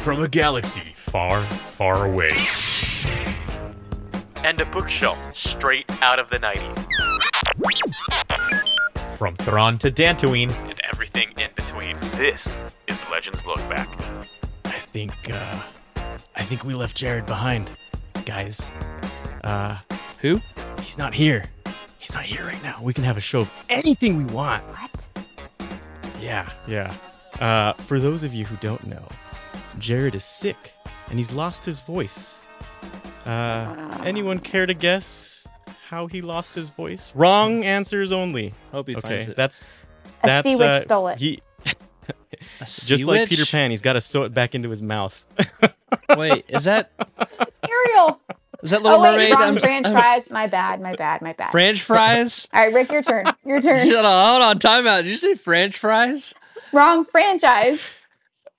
from a galaxy far, far away. And a bookshelf straight out of the 90s. From Thrawn to Dantooine, And everything in between. This is Legends Look Back. I think uh I think we left Jared behind. Guys. Uh Who? he's not here. He's not here right now. We can have a show of anything we want. What? Yeah, yeah. Uh for those of you who don't know, Jared is sick and he's lost his voice. Uh anyone care to guess how he lost his voice? Wrong answers only. Hope he Okay, finds it. that's A that's sea witch uh, stole it. He A just like witch? Peter Pan, he's got to sew it back into his mouth. Wait, is that It's Ariel. is that Little Oh wait, Mermaid? wrong I'm- French I'm- fries. My bad. My bad. My bad. French fries? All right, Rick, your turn. Your turn. Shut up. Hold on. Time out. Did you say French fries? Wrong franchise.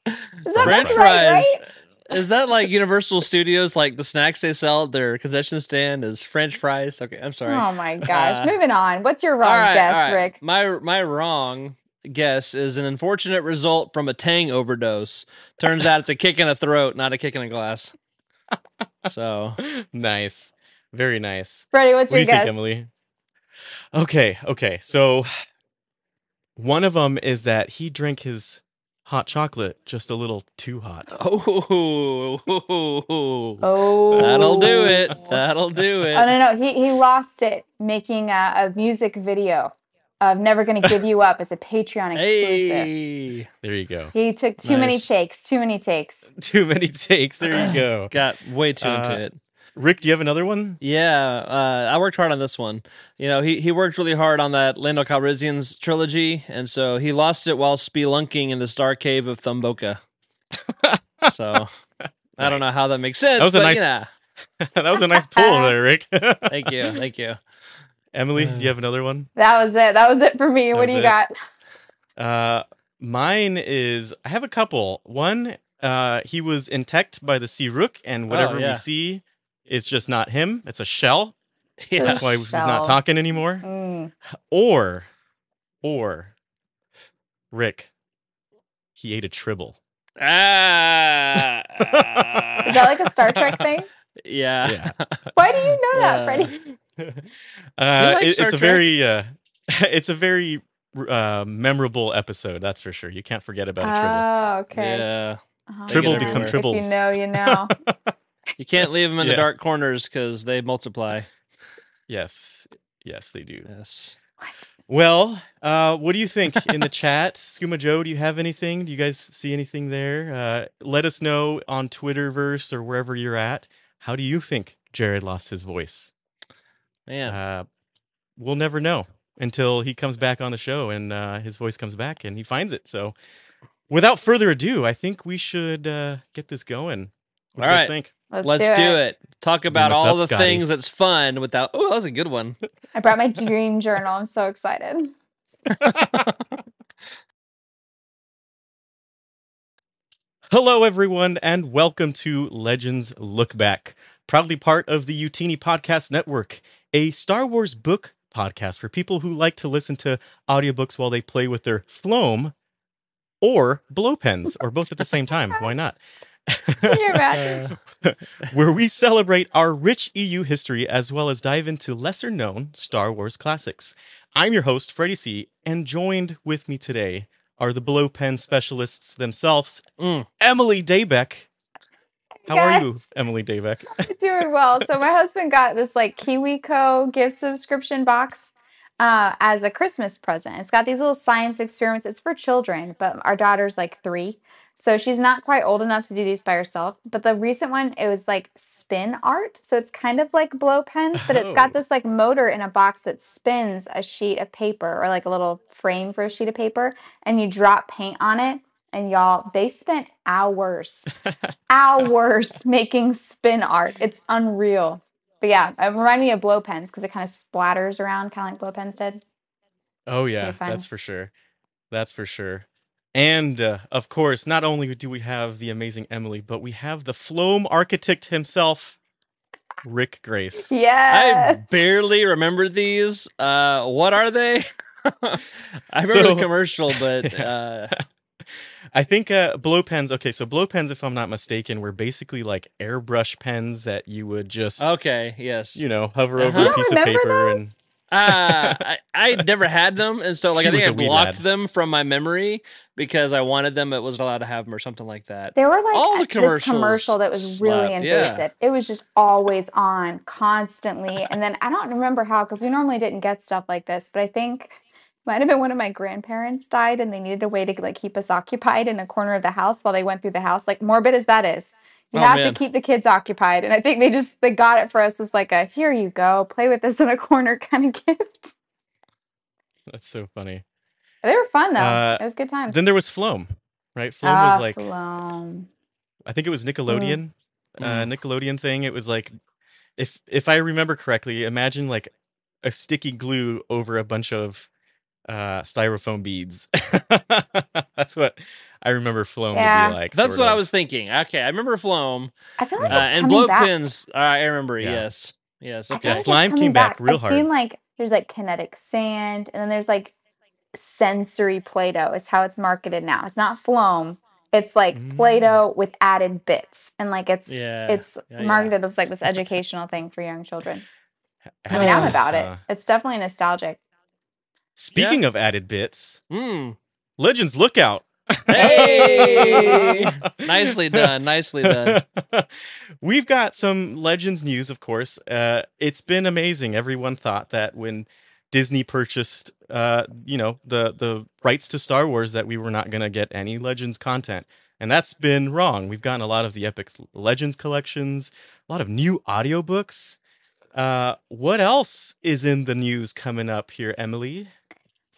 Is that French that's right, fries. right? Is that like Universal Studios? Like the snacks they sell at their concession stand is French fries? Okay, I'm sorry. Oh my gosh. Uh, Moving on. What's your wrong All right, guess, all right. Rick? My my wrong guess is an unfortunate result from a Tang overdose. Turns out it's a kick in the throat, not a kick in a glass. So nice. Very nice. Freddie, what's what do your you guess? think, Emily? Okay, okay. So one of them is that he drank his hot chocolate just a little too hot. oh, Oh. that'll do it. That'll do it. Oh no, no, he he lost it making a, a music video of "Never Gonna Give You Up" as a Patreon exclusive. Hey, There you go. He took too many takes. Too many takes. Too many takes. There you go. got way too into Uh, it. Rick, do you have another one? Yeah, uh, I worked hard on this one. You know, he, he worked really hard on that Lando Calrissian's trilogy, and so he lost it while spelunking in the Star Cave of ThonBoka. so I don't know how that makes sense, That was a but nice- yeah. that was a nice pull there, Rick. Thank you, thank you. Emily, do you have another one? That was it. That was it for me. That what do you it. got? Uh, mine is I have a couple. One, uh, he was intact by the sea rook, and whatever yeah. we see is just not him. It's a shell. Yeah. That's why he's not talking anymore. Mm. Or, or, Rick, he ate a tribble. Ah, Is that like a Star Trek thing? yeah. Yeah. Why do you know that, Yeah. Freddie? Uh, like it- it's a very, uh, it's a very uh, memorable episode. That's for sure. You can't forget about a tribble. Oh, okay. Yeah. Uh-huh. Tribble become everywhere. If tribbles. you know, you know. You can't leave them in Yeah. the dark corners because they multiply. Yes, yes, they do. Yes. Well, uh, what do you think in the chat? Skuma Joe, do you have anything? Do you guys see anything there? Uh, let us know on Twitterverse or wherever you're at. How do you think Jared lost his voice? Man. Uh, we'll never know until he comes back on the show and uh, his voice comes back and he finds it. So, without further ado, I think we should uh, get this going. What do All you guys right. think? Let's, Let's do, it. Talk about all up, the Scotty. things that's fun without. Oh, that was a good one. I brought my dream journal. I'm so excited. Hello, everyone, and welcome to Legends Look Back, proudly part of the Utini Podcast Network, a Star Wars book podcast for people who like to listen to audiobooks while they play with their Floam or blow pens, or both at the same time. Why not? Can you imagine? Where we celebrate our rich EU history as well as dive into lesser known Star Wars classics. I'm your host, Freddie C., and joined with me today are the blow pen specialists themselves, Mm. Emily Daybeck. How are you, Emily Daybeck? Doing well. So my husband got this like KiwiCo gift subscription box uh, as a Christmas present. It's got these little science experiments. It's for children, but our daughter's like three. So she's not quite old enough to do these by herself. But the recent one, it was like spin art. So it's kind of like blow pens, but it's got oh. this like motor in a box that spins a sheet of paper or like a little frame for a sheet of paper. And you drop paint on it. And y'all, they spent hours, hours making spin art. It's unreal. But yeah, it reminded me of blow pens because it kind of splatters around, kind of like blow pens did. Oh, yeah, that's for sure. That's for sure. And uh, of course, not only do we have the amazing Emily, but we have the Floam architect himself, Rick Grace. Yeah. I barely remember these. Uh, what are they? I remember So- the commercial, but uh, I think uh, blow pens. Okay, so blow pens, if I'm not mistaken, were basically like airbrush pens that you would just, Okay, yes. you know, hover Uh-huh. over a piece of paper those? and. Uh, I, I never had them, and so like He I think was I a wee blocked lad. them from my memory because I wanted them, It wasn't allowed to have them or something like that. There were like All the this commercial that was really slapped, yeah. invasive. It was just always on, constantly. And then I don't remember how, because we normally didn't get stuff like this, but I think it might have been one of my grandparents died and they needed a way to like keep us occupied in a corner of the house while they went through the house. Like morbid as that is. You Oh, have man. to keep the kids occupied. And I think they just they got it for us as like a here you go, play with this in a corner kind of gift. That's so funny. They were fun though. Uh, it was good times. Then there was Floam, right? Floam Ah, was like Floam. I think it was Nickelodeon, uh, Mm. Nickelodeon thing. It was like, if if I remember correctly, imagine like a sticky glue over a bunch of uh, styrofoam beads. That's what I remember Floam Yeah. to be like. That's sort what I was thinking. Okay, I remember Floam I feel like uh, and coming blow back. pins. Uh, I remember. Yeah. Yes, yes. Okay. feel like slime came back real I've hard. seen like there's like kinetic sand, and then there's like sensory Play-Doh is how it's marketed now. It's not Floam. It's like Mm. Play-Doh with added bits, and like it's yeah. it's yeah, yeah. marketed as like this educational thing for young children. I mean, I'm Uh, about uh, it. It's definitely nostalgic. Speaking of added bits, Mm. Legends Lookout. Hey! nicely done. Nicely done. We've got some Legends news, of course. Uh, it's been amazing. Everyone thought that when Disney purchased, uh, you know, the the rights to Star Wars, that we were not going to get any Legends content, and that's been wrong. We've gotten a lot of the Epic Legends collections, a lot of new audiobooks. Uh, what else is in the news coming up here, Emily?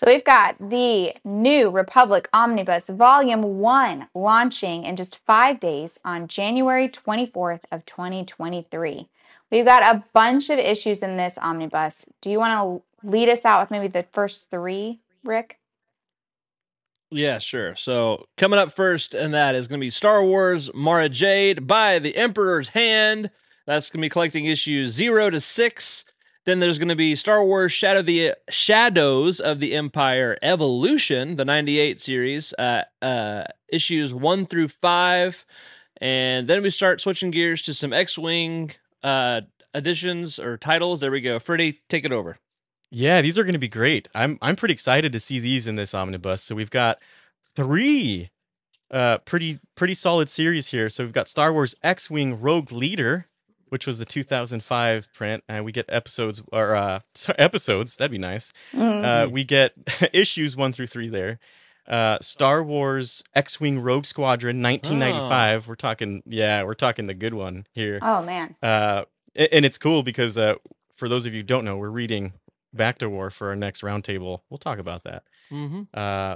So we've got the New Republic Omnibus Volume 1 launching in just 5 days on January 24th of 2023. We've got a bunch of issues in this omnibus. Do you want to lead us out with maybe the first 3, Rick? Yeah, sure. So coming up first, and that is going to be Star Wars Mara Jade by the Emperor's Hand. That's going to be collecting issues zero to six. Then there's going to be Star Wars Shadow the Shadows of the Empire Evolution, the '98 series, uh, uh, issues one through five, and then we start switching gears to some X-wing uh, editions or titles. There we go. Freddie, take it over. Yeah, these are going to be great. I'm I'm pretty excited to see these in this omnibus. So we've got three uh pretty pretty solid series here. So we've got Star Wars X-Wing Rogue Leader, which was the 2005 print, and we get episodes or uh sorry, episodes, that'd be nice. Mm. Uh we get issues 1 through 3 there. Uh Star Wars X-Wing Rogue Squadron 1995. We're talking yeah, we're talking the good one here. oh, man. Uh, and it's cool because uh, for those of you who don't know, we're reading Bacta War for our next roundtable. We'll talk about that. Mm-hmm. Uh,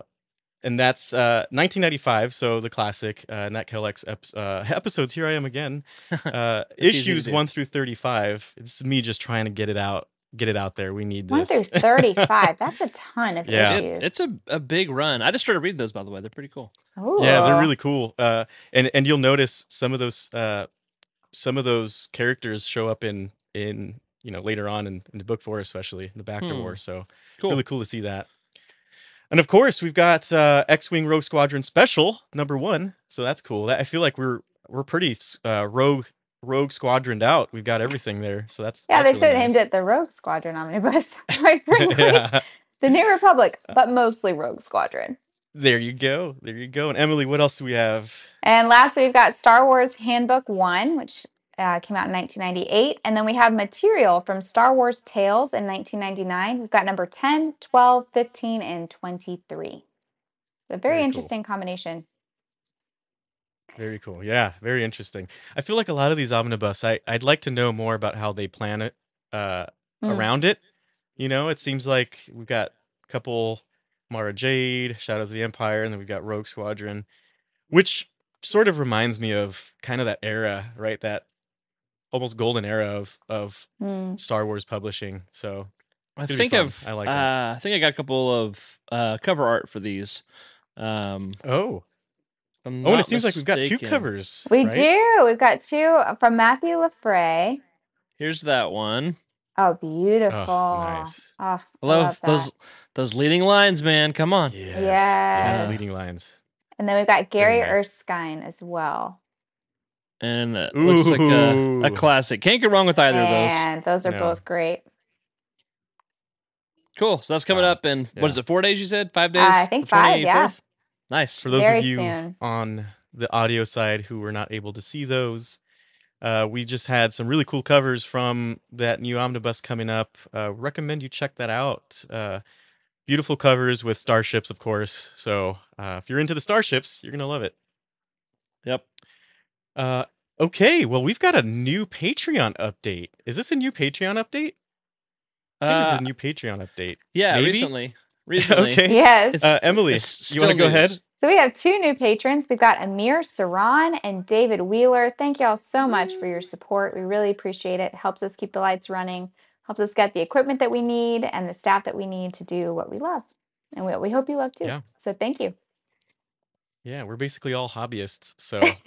and that's uh, 1995, so the classic uh, Nat Kellex ep- uh, episodes. Here I am again. Uh, It's easy to issues one through 35. It's me just trying to get it out, get it out there. We need 1 through 35. That's a ton of Yeah. issues. it's a, a big run. I just started reading those, by the way. They're pretty cool. Yeah, they're really cool. Uh, and and you'll notice some of those uh, some of those characters show up in in you know later on in, in the book four, especially in the Bacta War. Hmm. So Cool. really cool to see that. And of course, we've got uh, X-wing Rogue Squadron Special number one. So that's cool. I feel like we're we're pretty uh, rogue rogue squadroned out. We've got everything there. So that's Yeah, they that's should really have named it the Rogue Squadron Omnibus. Frankly. yeah. The New Republic, but mostly Rogue Squadron. There you go. There you go. And Emily, what else do we have? And lastly, we've got Star Wars Handbook 1, which uh, came out in 1998. And then we have material from Star Wars Tales in 1999. We've got number 10, 12, 15, and 23. A very, Very cool. interesting combination. Very cool. Yeah, very interesting. I feel like a lot of these omnibus, I, I'd like to know more about how they plan it uh, Mm. around it. You know, it seems like we've got a couple Mara Jade, Shadows of the Empire, and then we've got Rogue Squadron, which sort of reminds me of kind of that era, right? That almost golden era of of Mm. Star Wars publishing. So I It's gonna be think fun. I've I like uh. I think I got a couple of uh, cover art for these. Um, oh, oh, and it not seems like we've got two covers. We right? do. We've got two from Matthew LaFray. Here's that one. Oh, beautiful. nice. Oh, I I love love those that. those leading lines, man. Come on. Yes, yes, leading lines. And then we've got Gary nice. Erskine as well. And it looks like a, a classic. Can't get wrong with either of those. And those are No. both great. Cool. So that's coming Wow. up in Yeah. what is it? Four days? You said five days. I think The five, yeah. Nice. For those Very of you soon. on the audio side who were not able to see those, uh, we just had some really cool covers from that new omnibus coming up. Uh, recommend you check that out. Uh, beautiful covers with starships, of course. So uh, if you're into the starships, you're gonna love it. Yep. Uh, okay, well we've got a new Patreon update. Is this a new Patreon update? I think this Uh, is a new Patreon update. yeah. maybe? Recently. Recently. okay. Yes. Uh, Emily, it's you want to go ahead? So we have two new patrons. We've got Amir Saran and David Wheeler. Thank y'all so much for your support. We really appreciate it. Helps us keep the lights running, helps us get the equipment that we need and the staff that we need to do what we love. And we, we hope you love too. Yeah. So thank you. Yeah, we're basically all hobbyists, so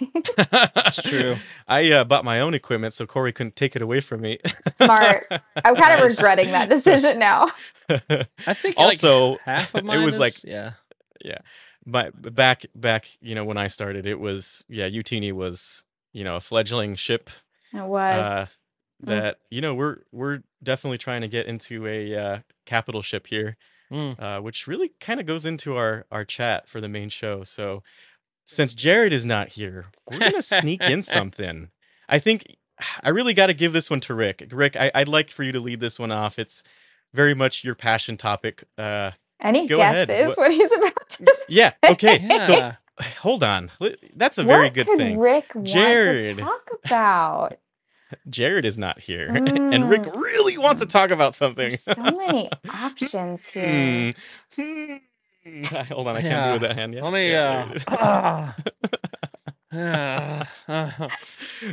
It's true. I uh, bought my own equipment, so Corey couldn't take it away from me. Smart. I'm kind of Nice. regretting that decision now. I think also, like half of it was is- like yeah. Yeah. But back back, you know, when I started, it was yeah, Utini was you know a fledgling ship It was. uh, Mm. that you know we're we're definitely trying to get into a uh, capital ship here, Mm. uh, which really kind of goes into our our chat for the main show. So since Jared is not here, we're gonna sneak in something. I think I really got to give this one to Rick. Rick, I, I'd like for you to lead this one off. It's very much your passion topic. Uh, Any go ahead. guesses What- what he's about to say? yeah, say? okay. So hold on, that's a very good could thing. Rick want Jared. to talk about? Jared is not here, and Rick Mm. really wants to talk about something. There's so many options here. Hmm. Hmm. Hold on, I can't Yeah. do with that hand yet. Let me. Yeah, Uh, there it is. ah.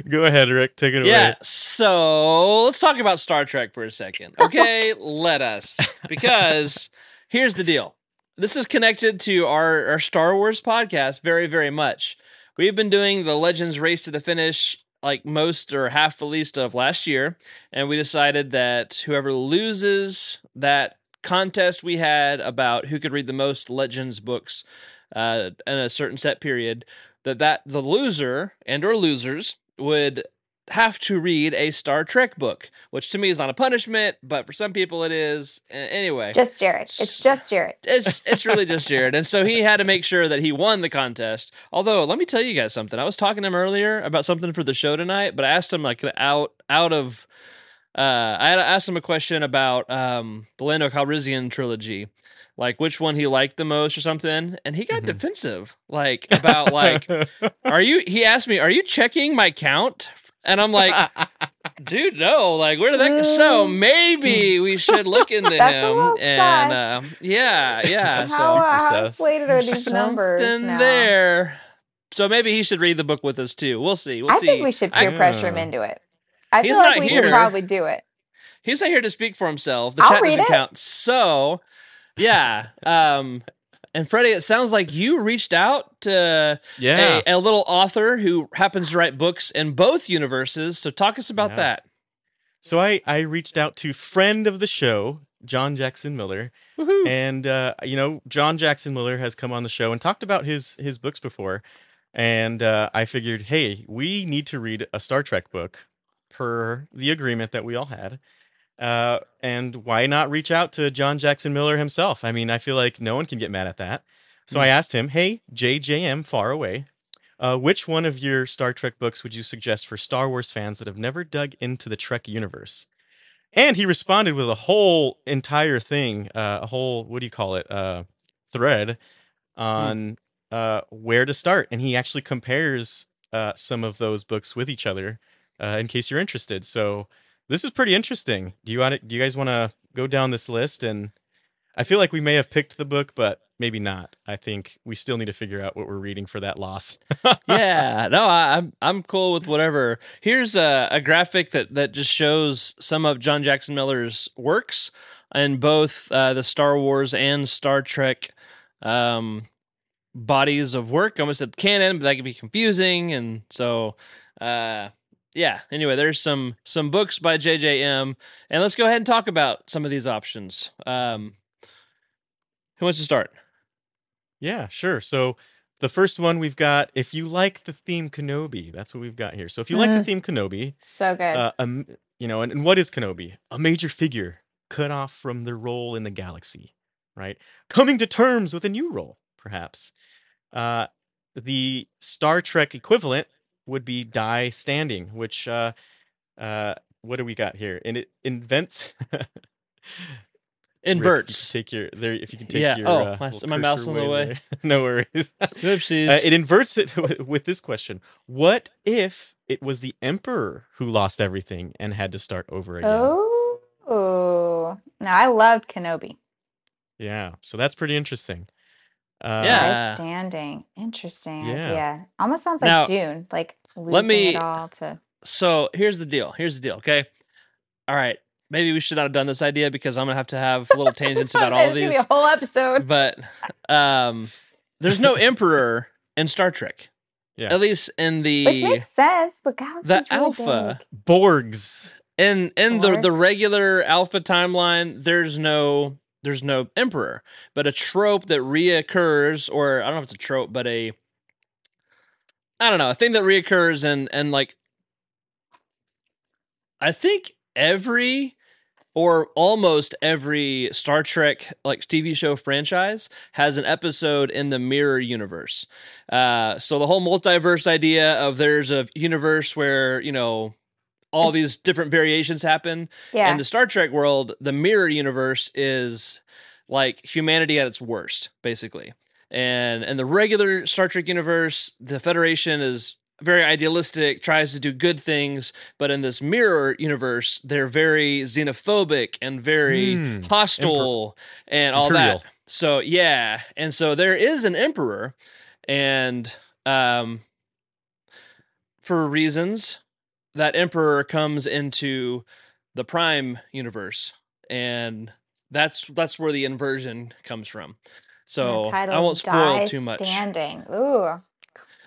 Go ahead, Rick. Take it away. yeah. away. So let's talk about Star Trek for a second. Okay, let us. Because here's the deal. This is connected to our, our Star Wars podcast very, very much. We've been doing the Legends Race to the Finish like most or half at least of last year. And we decided that whoever loses that contest we had about who could read the most Legends books uh, in a certain set period, that that the loser and or losers would have to read a Star Trek book, which to me is not a punishment, but for some people it is. Anyway, Just Jared. It's just Jared. it's it's really just Jared, and so he had to make sure that he won the contest. Although, let me tell you guys something. I was talking to him earlier about something for the show tonight, but I asked him like out out of. Uh, I had asked him a question about um, the Lando Calrissian trilogy, like which one he liked the most or something, and he got Mhm. defensive, like about like are you he asked me are you checking my count and i'm like dude no like where did that go so maybe we should look into That's him little and sus. um, yeah yeah That's so How, super uh, inflated are these numbers now? there so maybe he should read the book with us too we'll see we'll I see think we should peer I- pressure him into it. I He's feel like not we here. can probably do it. he's not here to speak for himself the I'll chat read doesn't it. count so yeah um and freddie it sounds like you reached out to yeah. a, a little author who happens to write books in both universes. So talk us about Yeah. that. So I I reached out to friend of the show, John Jackson Miller, Woohoo. and uh, you know John Jackson Miller has come on the show and talked about his his books before, and uh, I figured, hey, we need to read a Star Trek book per the agreement that we all had. Uh, and why not reach out to John Jackson Miller himself? I mean, I feel like no one can get mad at that. So I asked him, "Hey, JJM, far away, uh, which one of your Star Trek books would you suggest for Star Wars fans that have never dug into the Trek universe?" And he responded with a whole entire thing, uh, a whole what do you call it, uh, thread on uh, where to start, and he actually compares uh, some of those books with each other. Uh, in case you're interested, so this is pretty interesting. Do you want to, Do you guys want to go down this list? And I feel like we may have picked the book, but maybe not. I think we still need to figure out what we're reading for that loss. yeah, no, I, I'm I'm cool with whatever. Here's a, a graphic that that just shows some of John Jackson Miller's works in both uh, the Star Wars and Star Trek um, bodies of work. I almost said canon, but that could be confusing, and so. Uh, yeah. Anyway, there's some some books by JJM, and let's go ahead and talk about some of these options. Um, who wants to start? Yeah, sure. So the first one we've got if you like the theme Kenobi, that's what we've got here. So if you like the Mm. theme Kenobi, So good. uh, um, you know, and, and what is Kenobi? A major figure cut off from their role in the galaxy, right? Coming to terms with a new role, perhaps. Uh, the Star Trek equivalent would be Die Standing, which uh, uh, what do we got here? And it invents. Rick, you Inverts. take your there if you can take Yeah, your oh, uh, my- little my mouse cursor in the way. there. no worries. Oopsies. Uh, it inverts it with, with this question: What if it was the emperor who lost everything and had to start over again? Oh, no, I loved Kenobi. Yeah, so that's pretty interesting. Uh, Yeah. Standing. Interesting Yeah. idea. Almost sounds like Now, Dune, like losing let me- it all to. so here's the deal. Here's the deal. Okay. All right. Maybe we should not have done this idea because I'm gonna have to have a little tangents about all of It's gonna these. be a whole episode. But um, there's no emperor in Star Trek. Yeah. At least in the Which makes sense. The galaxy's really alpha. big. Borgs. in in the the regular alpha timeline there's no there's no emperor but a trope that reoccurs or i don't know if it's a trope but a i don't know a thing that reoccurs and and like i think every or almost every star trek like tv show franchise has an episode in the mirror universe uh so the whole multiverse idea of there's a universe where you know all these different variations happen Yeah. in the Star Trek world, the mirror universe is like humanity at its worst, basically. And in the regular Star Trek universe, the Federation is very idealistic, tries to do good things, but in this mirror universe, they're very xenophobic and very Hmm. hostile and all Imperial. that. So yeah, and so there is an emperor, and um, for reasons that emperor comes into the prime universe and that's that's where the inversion comes from And so i won't spoil Die too much Standing. Ooh.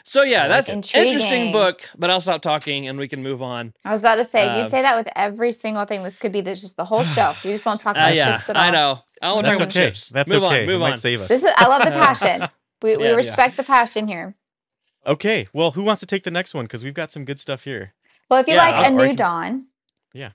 so yeah I like that's it. interesting book but i'll stop talking and we can move on I was about to say, you Um, say that with every single thing. This could be the, just the whole show. We just won't talk uh, about yeah ships at all. i know i won't That's talk about okay. ships That's move okay. on move it on might save us. This is. I love the passion. We, we Yes. respect the passion here. Okay, well, who wants to take the next one? Because we've got some good stuff here. Well, if you Yeah, like I'll- a new can- dawn. Yeah.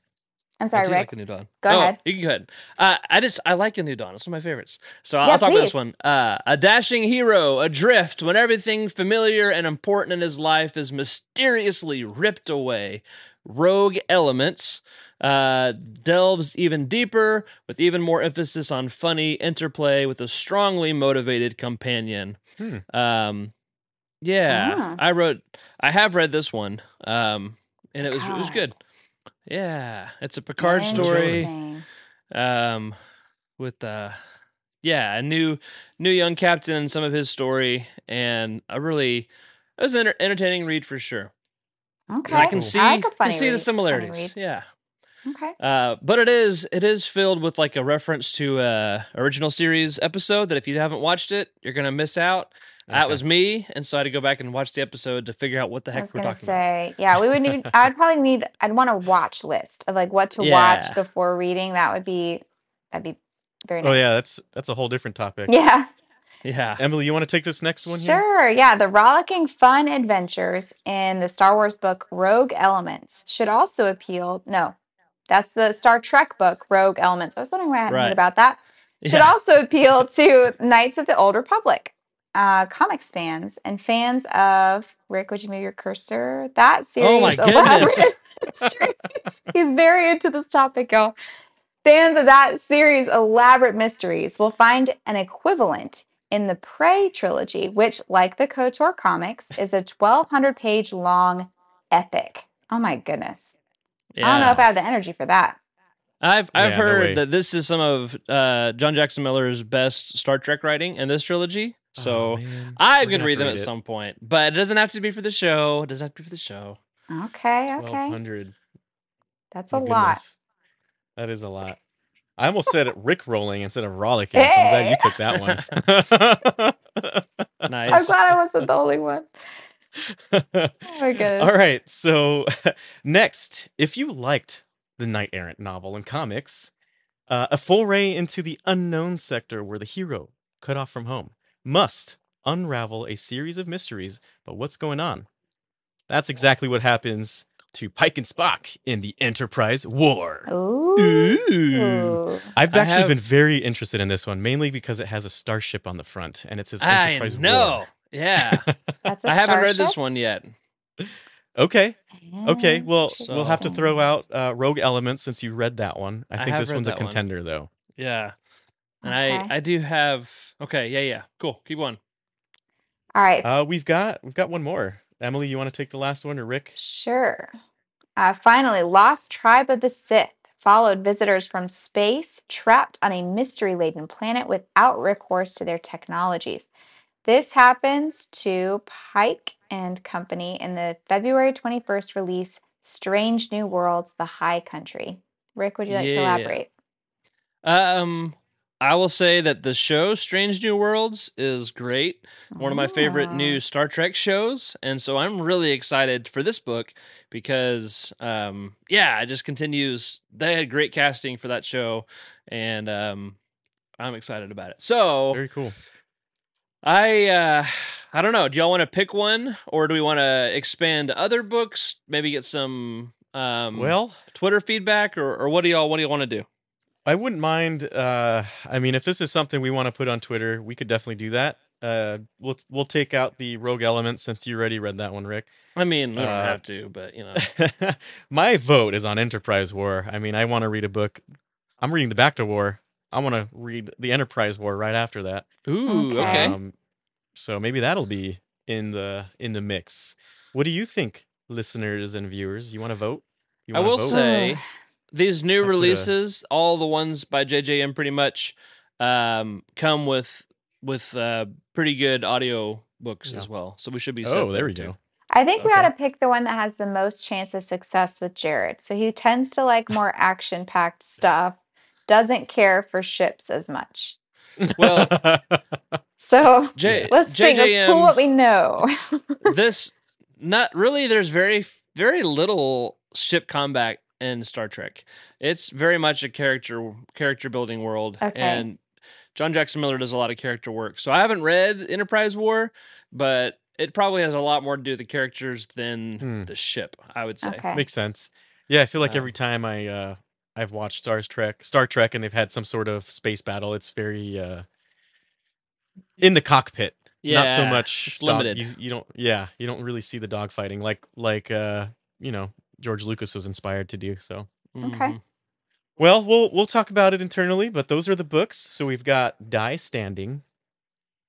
I'm I sorry, do Rick. like a new dawn. Go Oh, ahead. You can go ahead. Uh, I just I like a new dawn. It's one of my favorites. So I'll Yeah, talk about this one. Uh, a dashing hero adrift when everything familiar and important in his life is mysteriously ripped away. Rogue elements uh, delves even deeper with even more emphasis on funny interplay with a strongly motivated companion. Hmm. Um, yeah, Ah. I wrote. I have read this one. Um, and it was it was good. Yeah, it's a Picard story um with uh yeah a new new young captain and some of his story and a really it was an enter- entertaining read for sure. Okay. and i can see like a can see read- the similarities. yeah. Okay. uh but it is it is filled with like a reference to a original series episode that if you haven't watched it you're gonna miss out that was me and so i had to go back and watch the episode to figure out what the I heck was we're gonna talking about say, yeah, we would need. I'd probably need. I'd want a watch list of like what to Yeah. watch before reading. That would be. That'd be very nice. Oh yeah, that's that's a whole different topic. Yeah. yeah Emily, you want to take this next one? Here? Sure. Yeah. The rollicking fun adventures in the Star Wars book Rogue Elements should also appeal. No, that's the Star Trek book Rogue Elements. I was wondering why I hadn't Right. heard about that. Should yeah. also appeal to Knights of the Old Republic, uh, comics fans, and fans of Rick. Would you move your cursor? That series. Oh my elaborate goodness. mysteries. He's very into this topic, y'all. Fans of that series' elaborate mysteries will find an equivalent in the Prey trilogy, which, like the KOTOR comics, is a 1,200 page long epic. Oh my goodness. I don't know if I have the energy for that. I've I've Yeah, no way. heard that this is some of uh, John Jackson Miller's best Star Trek writing in this trilogy. So Oh. I'm We're gonna gonna read them to at it. some point, but it doesn't have to be for the show. It doesn't have to be for the show. Okay, okay. 1200. That's a My lot. That is a lot. I almost said it Rick rolling instead of rollicking, so I'm glad you took that one. Nice. I'm glad I wasn't the only one. Oh my goodness. All right. So next, if you liked the Knight Errant novel and comics, uh, a foray into the unknown sector where the hero cut off from home must unravel a series of mysteries. But what's going on? That's exactly what happens to Pike and Spock in the Enterprise War. Ooh. Ooh. I've actually have- been very interested in this one, mainly because it has a starship on the front and it says Enterprise I Enterprise know. War. Yeah. That's a I haven't read this one yet. Okay, okay. Well, we'll have to throw out uh, Rogue Elements since you read that one. I I think have this one's a that one. contender, though. Yeah. And Okay. I I do have okay, yeah, yeah. Cool. Keep going. All right. Uh, we've got we've got one more. Emily, you want to take the last one, or Rick? Sure. Uh, finally, Lost Tribe of the Sith followed visitors from space trapped on a mystery laden planet without recourse to their technologies. This happens to Pike and Company in the February 21st release, Strange New Worlds The High Country. Rick, would you like to elaborate? Um I will say that the show Strange New Worlds is great. One of my favorite new Star Trek shows, and so I'm really excited for this book because um yeah, it just continues. They had great casting for that show and um I'm excited about it. So, Very cool. I uh I don't know. Do y'all want to pick one or do we want to expand to other books? Maybe get some um Well, Twitter feedback or, or what do y'all what do you want to do? I wouldn't mind. Uh, I mean, if this is something we want to put on Twitter, we could definitely do that. Uh, we'll we'll take out the Rogue Element since you already read that one, Rick. I mean, we don't Uh, have to, but you know. My vote is on Enterprise War. I mean, I want to read a book. I'm reading the Bacta War. I want to read the Enterprise War right after that. Ooh, Okay. okay. Um, so maybe that'll be in the in the mix. What do you think, listeners and viewers? You want to vote? You I will vote? say these new I put releases, all the ones by JJM pretty much um come with with uh pretty good audio books Yeah. as well. So we should be set Oh, there we too. go. I think we Okay. ought to pick the one that has the most chance of success with Jared. So he tends to like more action packed stuff, doesn't care for ships as much. Well, So J- let's think, let's pull what we know. this not really there's very very little ship combat in Star Trek. It's very much a character character building world Okay. and John Jackson Miller does a lot of character work. So I haven't read Enterprise War, but it probably has a lot more to do with the characters than Hmm. the ship, I would say. okay. Makes sense. Yeah, I feel like Um, every time I uh I've watched Star Trek, Star Trek, and they've had some sort of space battle, it's very uh in the cockpit. Yeah, Not so much. it's dog- limited. You, you don't. Yeah, you don't really see the dogfighting like like uh you know George Lucas was inspired to do. So Okay. Mhm. well, we'll we'll talk about it internally. But those are the books. So we've got Die Standing,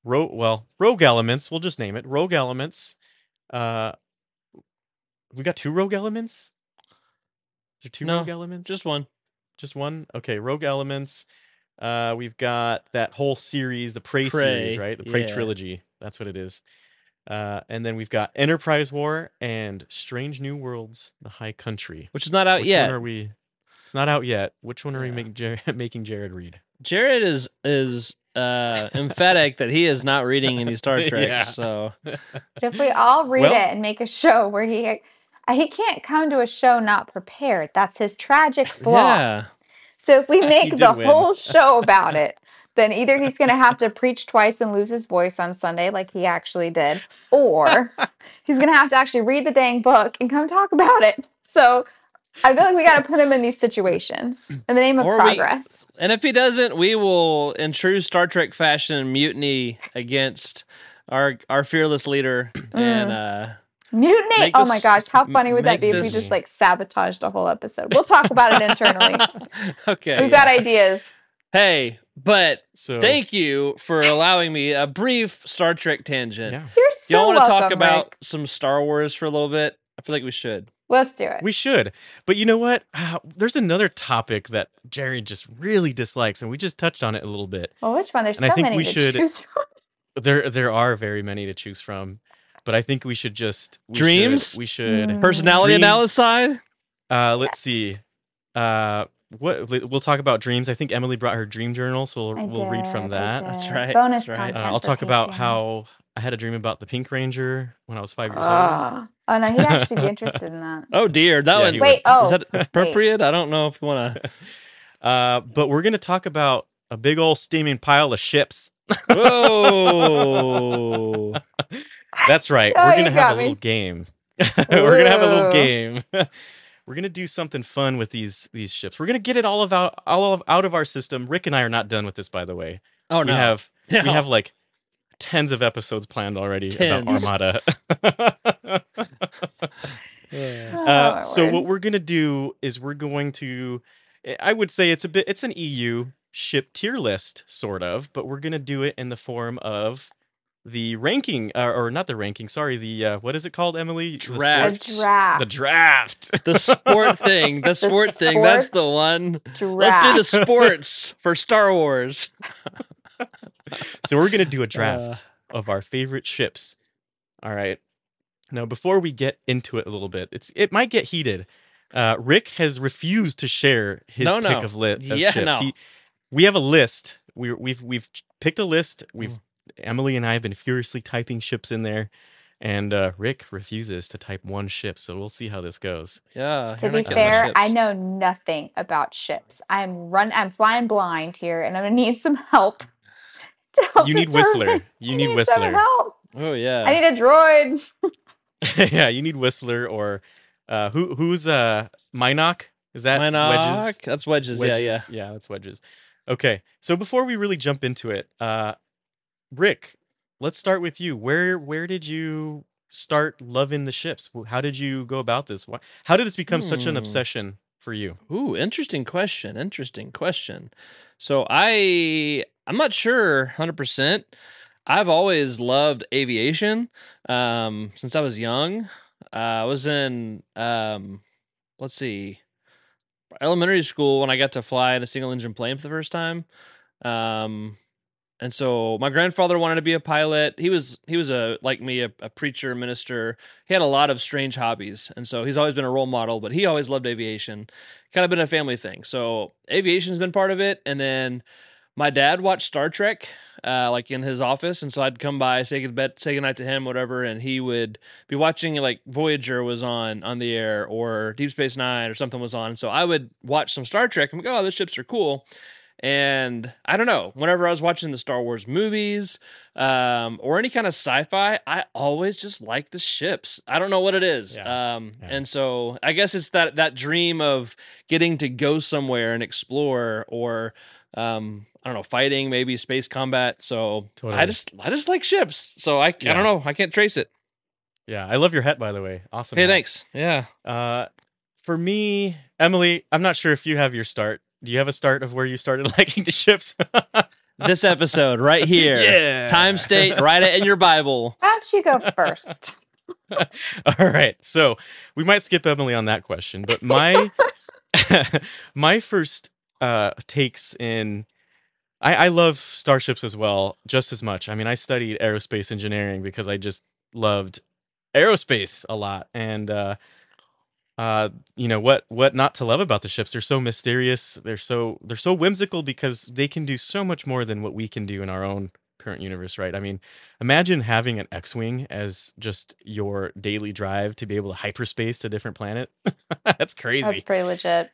Ro- well Rogue Elements. We'll just name it Rogue Elements. Uh, we got two Rogue Elements. Is there two No, Rogue Elements? Just one. Just one? Okay, Rogue Elements. Uh, we've got that whole series, the Prey, series, right? The Prey yeah. trilogy. That's what it is. Uh, and then we've got Enterprise War and Strange New Worlds: The High Country. Which is not out Which yet. one are we? It's not out yet. Which one are we Yeah. making Jared, making Jared read? Jared is is uh emphatic that he is not reading any Star Trek. Yeah. So But if we all read Well- it and make a show where he uh, he can't come to a show not prepared. That's his tragic flaw. yeah. So if we He make did the win. whole show about it, then either he's going to have to preach twice and lose his voice on Sunday, like he actually did, or he's going to have to actually read the dang book and come talk about it. So I feel like we got to put him in these situations in the name of Or we- progress. And if he doesn't, we will, in true Star Trek fashion, mutiny against our our fearless leader and uh Mutiny! Oh my gosh, how funny would that be if we just like sabotaged a whole episode? We'll talk about it internally. okay. We've got ideas. Hey, but So thank you for allowing me a brief Star Trek tangent. yeah, You're so Y'all want to talk about Rick. some Star Wars for a little bit? I feel like we should. Let's do it. we should. But you know what? Ah, There's another topic that Jerry just really dislikes, and we just touched on it a little bit. well, which one? There's and I so think many we to should- choose from. There, there are very many to choose from, but I think we should just we should- Dreams? We should. Mm. Personality analysis? Uh, let's Yes. see. Uh, what we'll talk about dreams. I think Emily brought her dream journal, so we'll, we'll read from that. That's right, Bonus that's right. Uh, content I'll talk about how I had a dream about the Pink Ranger when I was five years old. Ah. Oh no, he'd actually be interested in that. Oh dear, that Yeah, one. he Wait, oh, is that appropriate? I don't know if you want to. Uh, but we're gonna talk about a big old steaming pile of ships Whoa! That's right. Oh, We're gonna got have a me. little game. We're gonna have a little game. We're gonna do something fun with these these ships. We're gonna get it all of out all of, out of our system. Rick and I are not done with this, by the way. Oh we no! have No. we have like tens of episodes planned already Tens. about Armada. Yeah. Oh, Uh, my so word. what we're gonna do is we're going to, I would say it's a bit, it's an EU ship tier list sort of, but we're gonna do it in the form of the ranking, uh, or not the ranking. Sorry, the uh, what is it called, Emily? The sport- Draft. draft. The draft. the sport thing. The sport thing. That's the one. draft. Let's do the sports for Star Wars. so we're gonna do a draft of our favorite ships. All right. Now, before we get into it a little bit, it's it might get heated. Uh, Rick has refused to share his No, pick no. of lit of Yeah, ships. no. He, we have a list. We, we've we've picked a list. We've Mm. Emily and I have been furiously typing ships in there, and uh, Rick refuses to type one ship. So we'll see how this goes. Yeah. To be not getting my fair, I know nothing about ships. I'm run. I'm flying blind here, and I'm gonna need some help. To help You need determine- Whistler. You I need some Whistler. help. Oh yeah. I need a droid. yeah, you need Whistler or uh, who who's uh Mynock? Is that Mynock. Wedges? That's wedges. Yeah, yeah. Wedges. yeah, that's wedges. Okay, so before we really jump into it, uh, Rick, let's start with you. Where where did you start loving the ships? How did you go about this? Why, how did this become such an Hmm. obsession for you? Ooh, interesting question. Interesting question. So I I'm not sure 100%. I've always loved aviation um since I was young. Uh, I was in um let's see elementary school when I got to fly in a single engine plane for the first time. Um and so my grandfather wanted to be a pilot. He was he was a like me a, a preacher minister. He had a lot of strange hobbies, and so he's always been a role model. But he always loved aviation. Kind of been a family thing. So aviation's been part of it. And then my dad watched Star Trek, uh, like in his office, and so I'd come by, say goodbye, say goodnight to him, whatever, and he would be watching like Voyager was on on the air or Deep Space Nine or something was on. So I would watch some Star Trek and go, oh, those ships are cool. And I don't know, whenever I was watching the Star Wars movies um, or any kind of sci fi, I always just like the ships. I don't know what it is. Yeah. Um, Yeah. And so I guess it's that, that dream of getting to go somewhere and explore or, um, I don't know, fighting, maybe space combat. So I just, I just like ships. So I, I don't know. I can't trace it. Yeah, I love your hat by the way. Awesome. Hey, hat. thanks. Yeah. Uh, for me, Emily, I'm not sure if you have your start. Do you have a start of where you started liking the ships? This episode right here. Yeah. Time state, write it in your Bible. Why don't you go first? All right. So we might skip Emily on that question, but my my first uh takes in I, I love starships as well, just as much. I mean, I studied aerospace engineering because I just loved aerospace a lot. And uh uh you know what what not to love about the ships. They're so mysterious. They're so they're so whimsical because they can do so much more than what we can do in our own current universe right? I mean imagine having an x-wing as just your daily drive to be able to hyperspace to a different planet. That's crazy. That's pretty legit.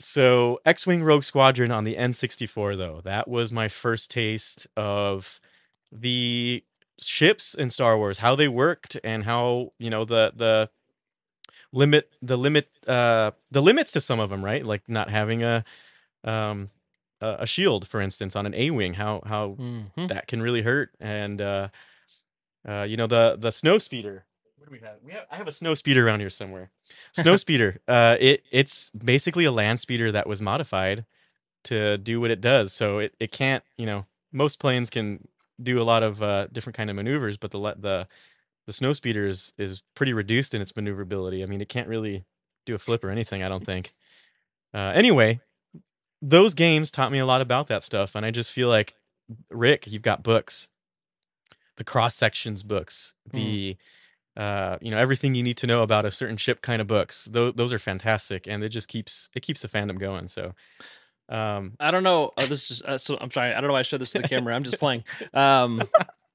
so x-wing rogue squadron on the n64 though that was my first taste of the ships in star wars how they worked and how you know the the limit the limit uh the limits to some of them right? Like not having a um a a shield for instance on an a-wing how how Mhm. that can really hurt. And uh uh you know the the snow speeder what do we have? We have i have a snow speeder around here somewhere. Snow speeder uh it it's basically a land speeder that was modified to do what it does. So it, it can't you know most planes can do a lot of uh different kind of maneuvers but the the the snow speeder is is pretty reduced in its maneuverability i mean it can't really do a flip or anything i don't think uh anyway those games taught me a lot about that stuff and i just feel like rick you've got books the cross sections books the uh you know everything you need to know about a certain ship kind of books those, those are fantastic and it just keeps it keeps the fandom going so um I don't know. Oh, this just. Uh, so I'm sorry. I don't know why I showed this to the camera. I'm just playing. Um,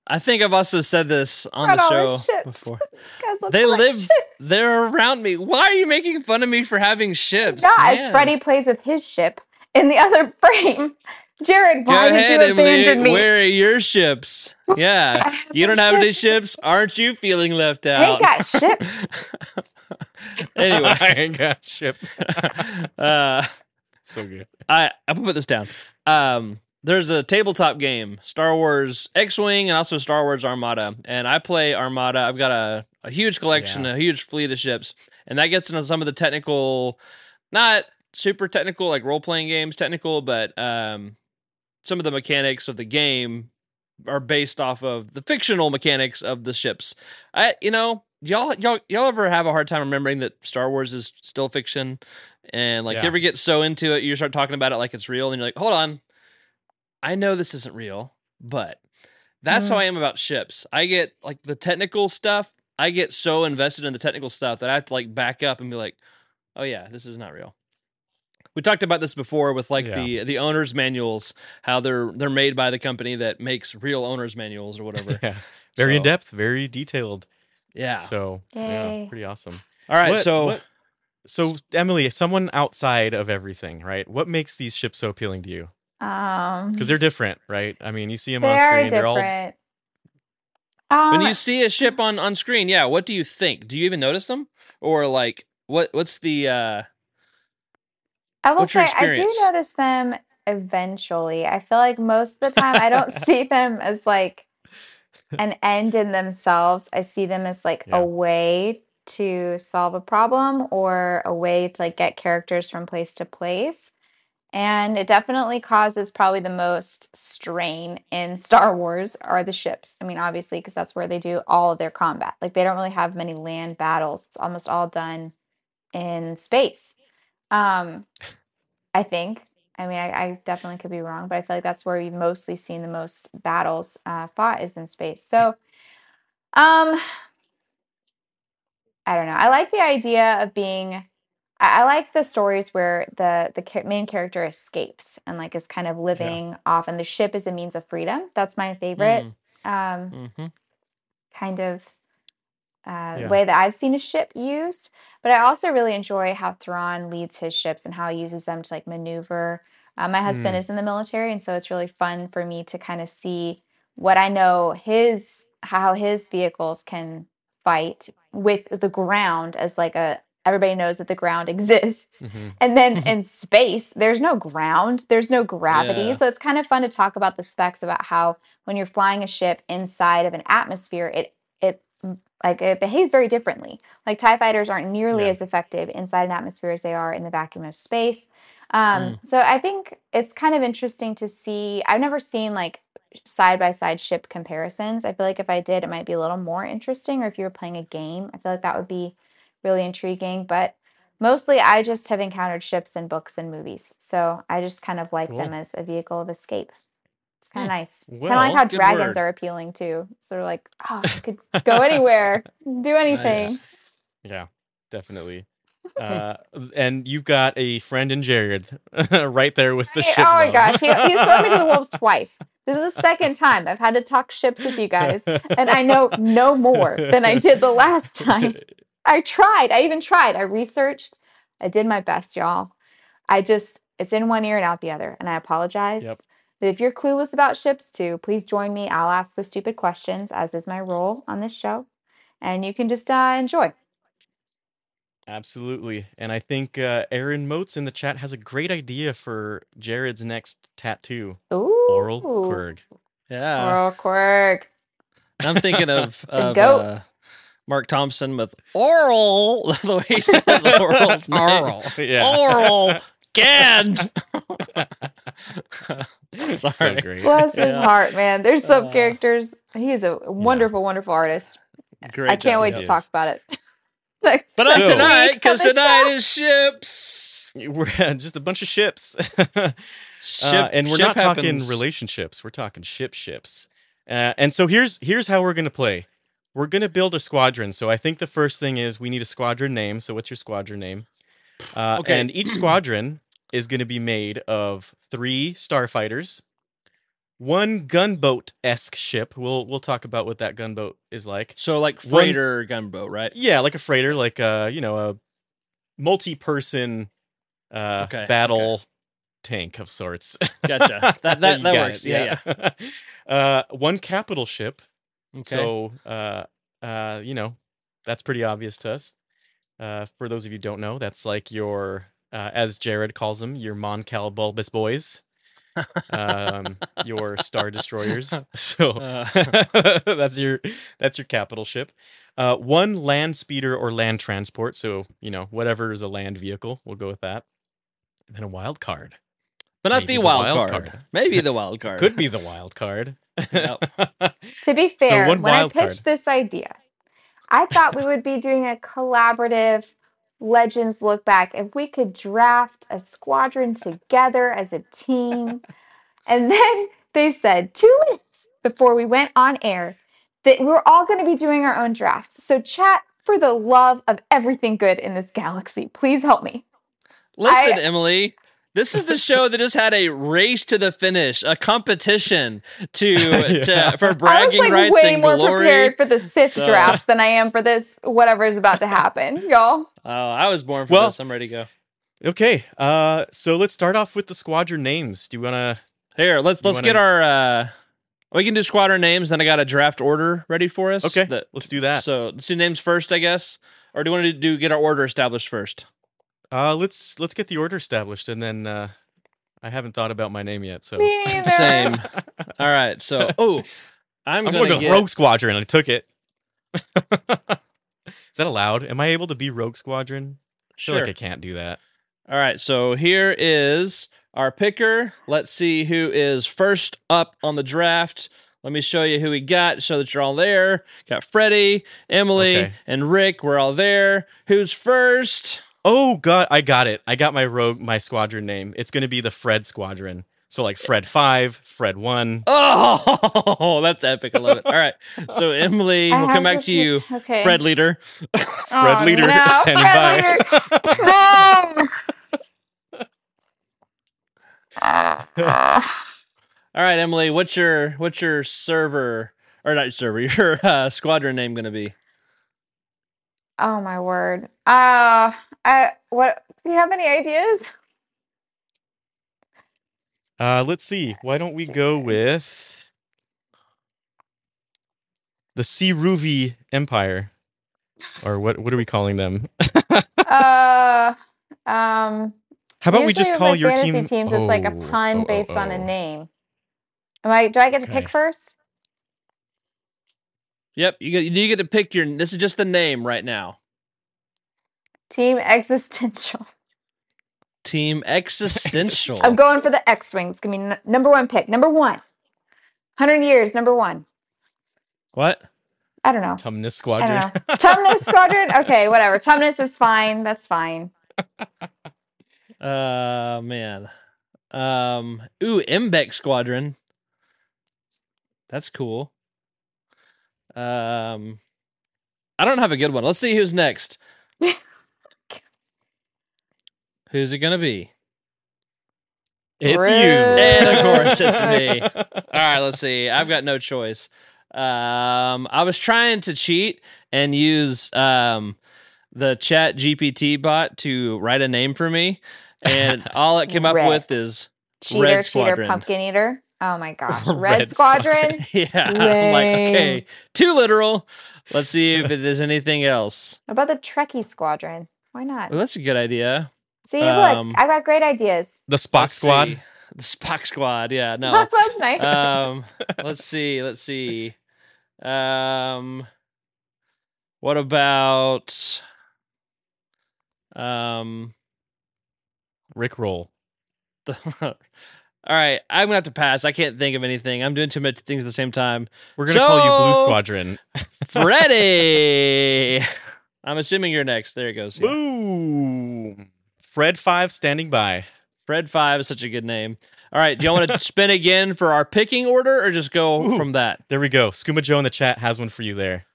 I think I've also said this on Got the show before. They like live. shit. They're around me. Why are you making fun of me for having ships? Guys, Man. Freddie plays with his ship, in the other frame, Jared, Go why did ahead, you Emily. abandon me? Where are your ships? Yeah. You don't no have any ships. ships? Aren't you feeling left out? I out? ain't got ship. anyway, I ain't got ship. uh, so good. I I'm gonna put this down. Um, there's a tabletop game, Star Wars X-wing, and also Star Wars Armada, and I play Armada. I've got a a huge collection, Yeah. a huge fleet of ships, and that gets into some of the technical, not super technical like role playing games technical, but um, some of the mechanics of the game are based off of the fictional mechanics of the ships. I you know y'all y'all y'all ever have a hard time remembering that Star Wars is still fiction? And like Yeah. you ever get so into it, you start talking about it like it's real, and you're like, hold on, I know this isn't real, but that's how mm. I am about ships. I get like the technical stuff. I get so invested in the technical stuff that I have to like back up and be like, oh yeah, this is not real. We talked about this before with like Yeah. the the owners manuals, how they're they're made by the company that makes real owners manuals or whatever. Yeah. Very in depth, very detailed. Yeah. So Yay. yeah, pretty awesome. All right. What- so what- so Emily, someone outside of everything, right? What makes these ships so appealing to you? Um, Because they're different, right? I mean, you see them on screen. They're all. Um, when you see a ship on on screen, yeah, what do you think? Do you even notice them, or like what what's the uh I will say I do notice them eventually. I feel like most of the time I don't see them as like an end in themselves. I see them as like Yeah. a way to solve a problem or a way to like get characters from place to place. And it definitely causes probably the most strain in Star Wars are the ships. I mean, obviously, because that's where they do all of their combat. Like they don't really have many land battles. It's almost all done in space. Um, I think. I mean, I, I definitely could be wrong, but I feel like that's where we've mostly seen the most battles uh, fought is in space. So, um, I don't know. I like the idea of being. I, I like the stories where the the main character escapes and like is kind of living off, and the ship is a means of freedom. That's my favorite um, hmm kind of uh, Yeah. way that I've seen a ship used. But I also really enjoy how Thrawn leads his ships and how he uses them to like maneuver. Uh, my husband Mm. is in the military, and so it's really fun for me to kind of see what I know his how his vehicles can fight with the ground as like a everybody knows that the ground exists. Mhm. And then in space, there's no ground, there's no gravity. Yeah. So it's kind of fun to talk about the specs about how when you're flying a ship inside of an atmosphere, it it mm, like it behaves very differently. Like TIE fighters aren't nearly Yeah. as effective inside an atmosphere as they are in the vacuum of space. Um, so I think it's kind of interesting to see. I've never seen like side by side ship comparisons. I feel like if I did, it might be a little more interesting. Or if you were playing a game, I feel like that would be really intriguing. But mostly, I just have encountered ships in books and movies, so I just kind of like them as a vehicle of escape. It's kind of nice. kind of like how dragons word. are appealing too. So they're like, oh, I could go anywhere, do anything. Yeah, definitely. Uh, and you've got a friend in Jared right there with the ship. oh my gosh, he, he's thrown me to the wolves twice. This is the second time I've had to talk ships with you guys, and I know no more than I did the last time. I tried. I even tried. I researched. I did my best, y'all. I just it's in one ear and out the other, and I apologize. Yep. But if you're clueless about ships too, please join me. I'll ask the stupid questions, as is my role on this show, and you can just uh, enjoy. Absolutely. And I think uh, Aaron Motes in the chat has a great idea for Jared's next tattoo. Ooh, Oral Quirg. Yeah. Oral quirk. I'm thinking of, of goat. uh, Marc Thompson with oral. the way he says oral's name. Yeah. Oral. Canned. so Sorry. great. Bless his heart, man. There's some Uh, characters. He's a wonderful, wonderful artist. Great I can't job, wait he to is. talk about it. Next- But not tonight, because tonight show. is ships. We're just a bunch of ships. Ship, uh, and we're ship not talking relationships. We're talking ship ships. Uh, and so here's here's how we're gonna play. We're gonna build a squadron. So I think the first thing is we need a squadron name. So what's your squadron name? Uh, Okay. And each squadron is gonna be made of three starfighters, one gunboat esque ship. We'll we'll talk about what that gunboat is like. So like One- freighter gunboat, right? Yeah, like a freighter, like a you know, a multi-person uh Okay, okay. battle tank of sorts. Gotcha. That that, that works. it, Yeah, yeah. uh, one capital ship. Okay. So, uh, uh, you know, that's pretty obvious to us. Uh, for those of you who don't know, that's like your, uh, as Jared calls them, your Mon Cal bulbous boys, um, your star destroyers. So Uh. that's your that's your capital ship. Uh, one land speeder or land transport. So you know whatever is a land vehicle, we'll go with that. And then a wild card. but not the wild, wild card. card. Maybe the wild card. Could be the wild card. Yep. To be fair, one when I pitched card. this idea, I thought we would be doing a collaborative Legends look back. If we could draft a squadron together as a team. And then they said two weeks before we went on air that we're all going to be doing our own drafts. So, chat, for the love of everything good in this galaxy, please help me. Listen, I- Emily. This is the show that just had a race to the finish, a competition to, to Yeah. for I was bragging like rights way and more glory. prepared for the Sith So- draft than I am for this, whatever is about to happen, y'all. Oh, I was born for Well- this. I'm ready to go. okay. Uh, so let's start off with the squadron names. Do you want to? Here, let's let's get wanna- our. uh We can do squadron names. Then I got a draft order ready for us. Okay, that- let's do that. So let's do names first, I guess. Or do you want to do get our order established first? Uh, let's let's get the order established, and then uh, I haven't thought about my name yet. So Me neither. Same. All right. So, oh, I'm, I'm gonna going to get. Rogue Squadron. I took it. Is that allowed? Am I able to be Rogue Squadron? I feel like I can't do that. All right. So here is our picker. Let's see who is first up on the draft. Let me show you who we got so that you're all there. Got Freddie, Emily, Okay. and Rick. We're all there. Who's first? Oh God, I got it. I got my rogue, my squadron name. It's going to be the Fred Squadron. So like Fred Five, Fred One. Oh, that's epic. I love it. All right. So, Emily, I we'll come back to to you. Okay. Fred Leader. Fred Oh, Leader no. standing Fred by. Leader. All right, Emily, what's your what's your server or not server, your uh, squadron name going to be? Oh my word. Uh I what do you have any ideas? Uh, let's see. Why don't we go with the Siruvi Empire, or what? What are we calling them? Uh um How about we just call your fantasy team? teams it's like a Oh, pun oh, based oh, on a oh. name. Am I do I get to Okay. pick first? Yep, you get you get to pick your. This is just the name right now. Team existential. Team Existential. I'm going for the X-Wings. Give me n- number one pick. Number one. 100 years, number one. what? I don't know. Tumnus I Squadron. don't know. Tumnus Squadron? Okay, whatever. Tumnus is fine. That's fine. Uh man. Um. Ooh, Mbeck Squadron. That's cool. Um. I don't have a good one. Let's see who's next. Who's it gonna be? It's Rude. you. And of course it's me. All right, let's see. I've got no choice. Um, I was trying to cheat and use um, the Chat GPT bot to write a name for me, and all it came up Red. with is Cheater, Red cheater, pumpkin eater. Oh my gosh. Red, Red Squadron. yeah. I'm like, okay, too literal. Let's see if it is anything else. About the Trekkie Squadron? Why not? Well, that's a good idea. See, um, look, I got great ideas. The Spock Let's Squad. see. The Spock Squad. Yeah. No. That's nice. um let's see let's see um what about um Rick Roll. the all right i'm gonna have to pass i can't think of anything i'm doing too many things at the same time We're gonna call you Blue Squadron. freddy i'm assuming you're next there it goes yeah. Boom. Fred Five standing by. fred 5 is such a good name all right do y'all want to spin again for our picking order or just go Ooh. from that There we go. Skooma Joe in the chat has one for you there.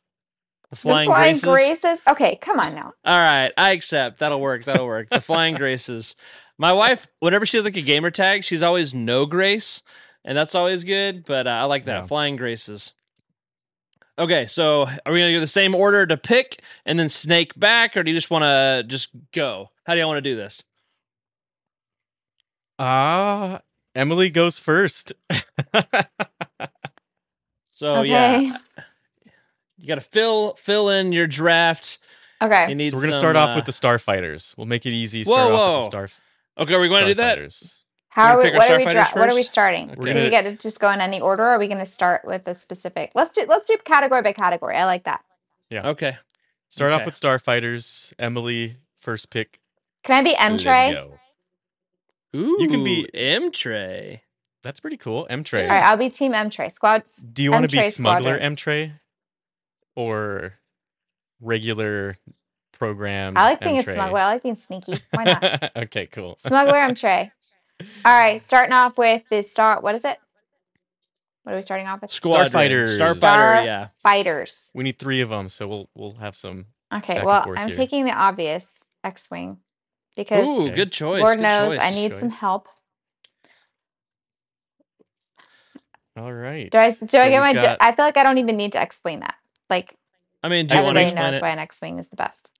the the flying, Flying graces Graces. Okay, come on now. All right, I accept. That'll work. That'll work. The flying graces. My wife, whenever she has like a gamer tag, she's always no grace, and that's always good. But uh, I like that Yeah. flying graces. Okay, so are we gonna do the same order to pick and then snake back, or do you just want to just go? How do you want to do this? Ah, Emily goes first. So okay. yeah, you got to fill fill in your draft. Okay. You need so we're gonna some, start off uh, with the starfighters. We'll make it easy. Whoa, Start off with whoa. the star. Okay, are we going to do that? starfighters. How are we, what are we dra- what are we starting? Okay. Do we get to just go in any order or are we going to start with a specific? Let's do let's do category by category. I like that. Yeah. Okay. Start Okay. off with starfighters. Emily, first pick. Can I be M Let's Tray? Ooh, You can be- M Tray. That's pretty cool. M Tray. All right, I'll be team M Tray. Squad Do you want to be smuggler. M Tray or regular program? I like being a M-Tray? smuggler. I like being sneaky. Why not? okay, cool. smuggler M Tray. All right, starting off with the star what is it? What are we starting off with? Squadron. Starfighters. Starfighter. Star- Yeah. Fighters. We need three of them, so we'll we'll have some. Okay, well, I'm here. taking the obvious X Wing because Ooh, Okay. good choice. Lord good knows I choice. need some help. All right. Do I do So I get my? we've got- I feel like I don't even need to explain that. Like I mean, do you want to everybody explain knows it? why an X Wing is the best.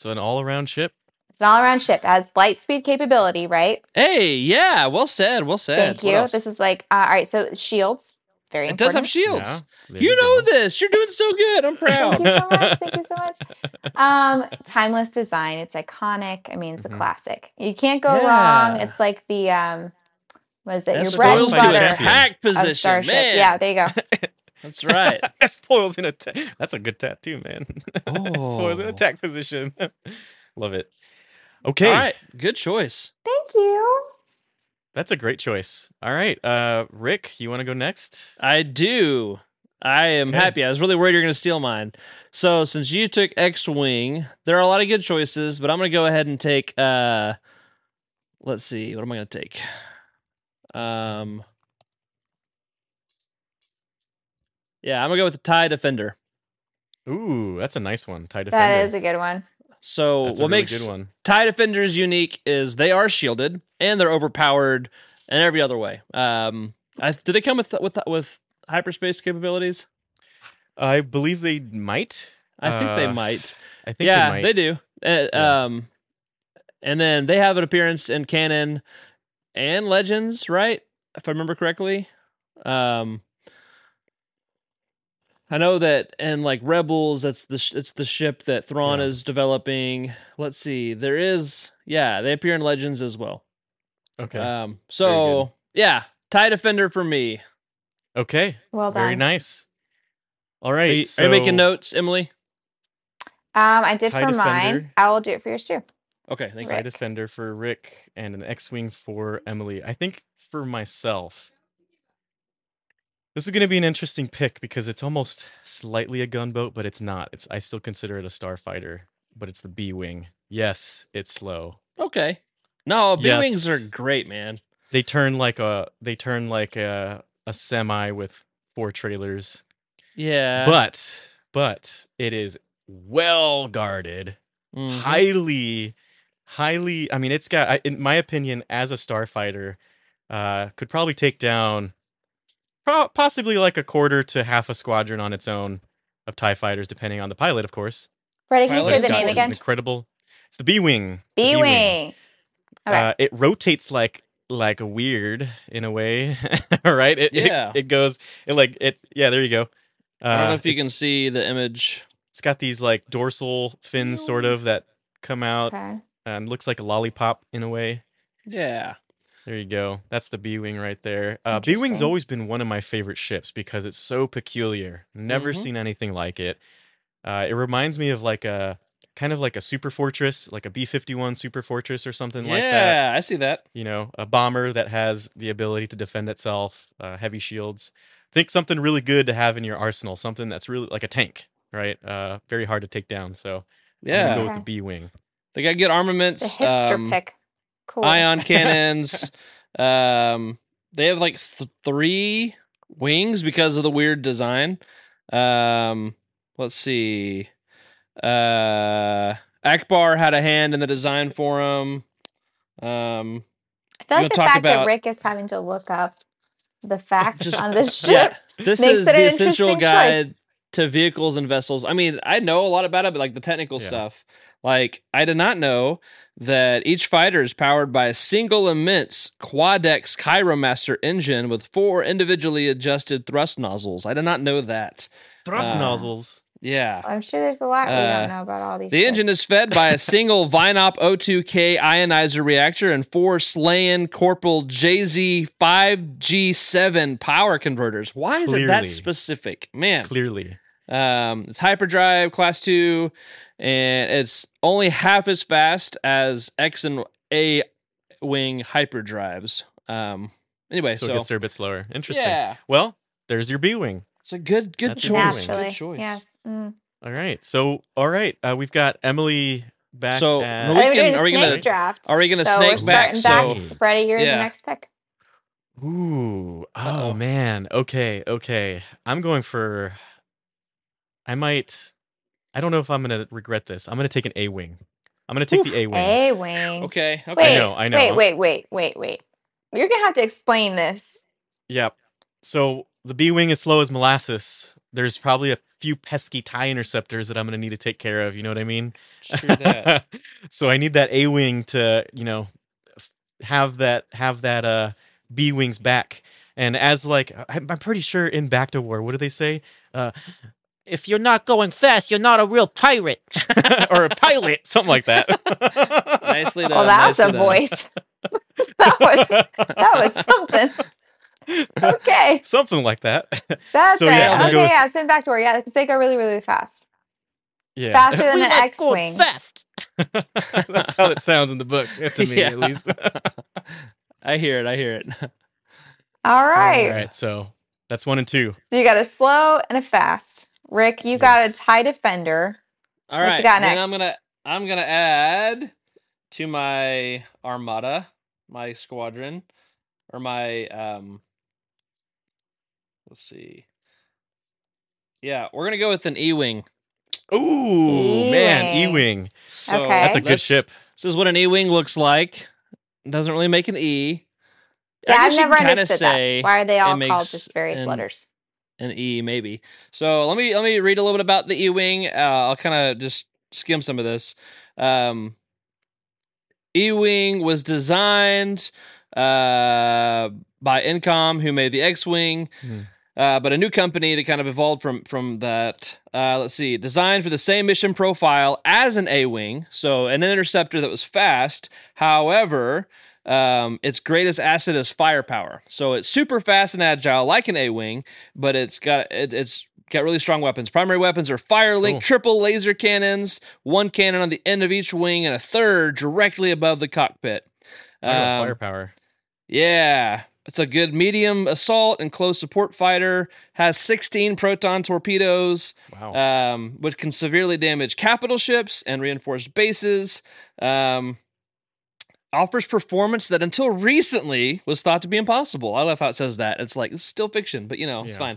So an all-around ship. It's an all-around ship. It has light speed capability, right? Hey, yeah, well said, well said. Thank you. This is like uh, all right. So shields, very it does have shields. Yeah, You go. know this. You're doing so good. I'm proud. Thank you so much. Thank you so much. Um, timeless design. It's iconic. I mean, it's Mhm. a classic. You can't go wrong. It's like the um, what is it? That Your bread and spoils Spoils to a butter champion. attack of position, Starship. man. Yeah, there you go. That's right. spoils in attack. That's a good tattoo, man. spoils in Oh. attack position. Love it. Okay, All right, good choice. Thank you. that's a great choice. All right, uh, Rick, you want to go next? I do. I am Okay. happy. I was really worried you're going to steal mine. So since you took X Wing, there are a lot of good choices, but I'm going to go ahead and take. uh Let's see. What am I going to take? Um. Yeah, I'm gonna go with the Tie Defender. Ooh, that's a nice one. Tie defender. That is a good one. So That's a what really makes good one. Tie Defenders unique is they are shielded and they're overpowered in every other way. Um, I, do they come with with with hyperspace capabilities? I believe they might. I think they Uh, might. I think yeah, they, might. do. Uh, Yeah. Um, and then they have an appearance in canon and Legends, right? If I remember correctly. Um, I know that and like Rebels, that's the sh- it's the ship that Thrawn Yeah. is developing. Let's see, there is yeah, they appear in Legends as well. Okay. Um, so yeah, Tie Defender for me. okay. Well done. Very nice. All right. Are right. you, are you making notes, Emily? Um, I did Tie for mine. I will do it for yours too. Okay, thank you. Tie defender for Rick and an X-wing for Emily. I think for myself, this is going to be an interesting pick because it's almost slightly a gunboat, but it's not. It's I still consider it a starfighter, but it's the B-wing. Yes, it's slow. Okay. No, B wings Yes. are great, man. They turn like a they turn like a a semi with four trailers, Yeah. but but it is well guarded. Mhm. highly highly i mean it's got in my opinion as a starfighter uh could probably take down possibly like a quarter to half a squadron on its own of tie fighters depending on the pilot of course Freddie, can you say the name one. An again? incredible it's the b-wing B Wing. Okay. uh, it rotates like like weird in a way right it, it- Yeah. it, goes it like it yeah there you go uh, I don't know if you can see the image. it's got these like dorsal fins sort of that come out okay. and looks like a lollipop in a way Yeah. There you go. That's the B Wing right there. Uh, B Wing's always been one of my favorite ships because it's so peculiar. Never Mhm. seen anything like it. Uh, it reminds me of like a kind of like a super fortress, like a B 51 super fortress or something yeah, like that. Yeah, I see that. You know, a bomber that has the ability to defend itself, uh, heavy shields. Think something really good to have in your arsenal, something that's really like a tank, right? Uh, very hard to take down. So I'm gonna Yeah. go with the B Wing. They got good The armaments. hipster um, pick. Cool. Ion cannons. um, they have like th- three wings because of the weird design. Um, let's see. Uh, Ackbar had a hand in the design for them. Um, I feel like the talk fact about- that Rick is having to look up the facts Just- on this yeah, ship. this Makes is it an the essential interesting choice. Guide to vehicles and vessels. I mean, I know a lot about it, but like the technical Yeah. stuff. Like, I did not know that each fighter is powered by a single immense Quadex Kyromaster engine with four individually adjusted thrust nozzles. I did not know that. Thrust Uh, nozzles. Yeah. I'm sure there's a lot we Uh, don't know about all these. The engine is fed by a single Vinop O2K ionizer reactor and four Slayn & Korpil JZ5G7 power converters. Why is it that specific? Man. Clearly. Um, it's hyperdrive class two, and it's only half as fast as X and A wing hyperdrives. Um, anyway, So, so, it gets there a bit slower. Interesting. yeah, Well, there's your B wing. it's a good good That's choice. Good choice. Yes. Mm. All right. So, all right. Uh, we've got Emily back. So, at- no, we think we're can- are we gonna- snake draft? Are we gonna so snake we're back? starting So back. Brady, you're Yeah. the next pick. Ooh. Oh Uh-oh. man. Okay. Okay. I'm going for. I might. I don't know if I'm gonna regret this. I'm gonna take an A wing. I'm gonna take the A wing. A wing. okay, okay. Wait, know, I know. Wait, wait, wait, wait, wait. You're gonna have to explain this. Yep. So the B wing is slow as molasses. There's probably a few pesky tie interceptors that I'm gonna need to take care of. You know what I mean? True that. so I need that A wing to, you know, have that have that uh B wings back. And as like I'm, I'm pretty sure in Bacta War, what do they say? Uh, If you're not going fast, you're not a real pirate. or a pilot, something like that. Nicely done. Well, that was a done. voice. that was that was something. Okay, something like that. that's So, right. yeah, I'm okay, with- yeah, send back to work. Yeah, because they go really, really fast. yeah, Faster than we an like X-wing. fast. that's how it sounds in the book, to me Yeah. at least. I hear it. I hear it. All right. All right, so that's one and two. So you got a slow and a fast. Rick, you got a tie defender. All What you right. got Then I'm gonna I'm gonna add to my armada, my squadron, or my um. Let's see. Yeah, we're gonna go with an E-wing. Ooh, man, E-wing. E-wing. So Okay. That's a good let's- ship. This is what an E-wing looks like. Doesn't really make an E. Yeah, I I've guess you never can kinda understood say that. Why are they all called just various an- letters? An E maybe. So let me let me read a little bit about the E-wing. Uh, I'll kind of just skim some of this. Um, E-wing was designed uh, by Incom, who made the X-wing. Hmm. Uh, but a new company that kind of evolved from from that. Uh, let's see, designed for the same mission profile as an A-wing, so an interceptor that was fast. However, um, its greatest asset is firepower. So it's super fast and agile, like an A-wing, but it's got it, it's got really strong weapons. Primary weapons are Firelink Cool. triple laser cannons, one cannon on the end of each wing, and a third directly above the cockpit. Um, firepower. yeah. It's a good medium assault and close support fighter. Has 16 proton torpedoes, Wow. um, which can severely damage capital ships and reinforced bases. Um, offers performance that until recently was thought to be impossible. I love how it says that. It's like it's still fiction, but you know it's Yeah.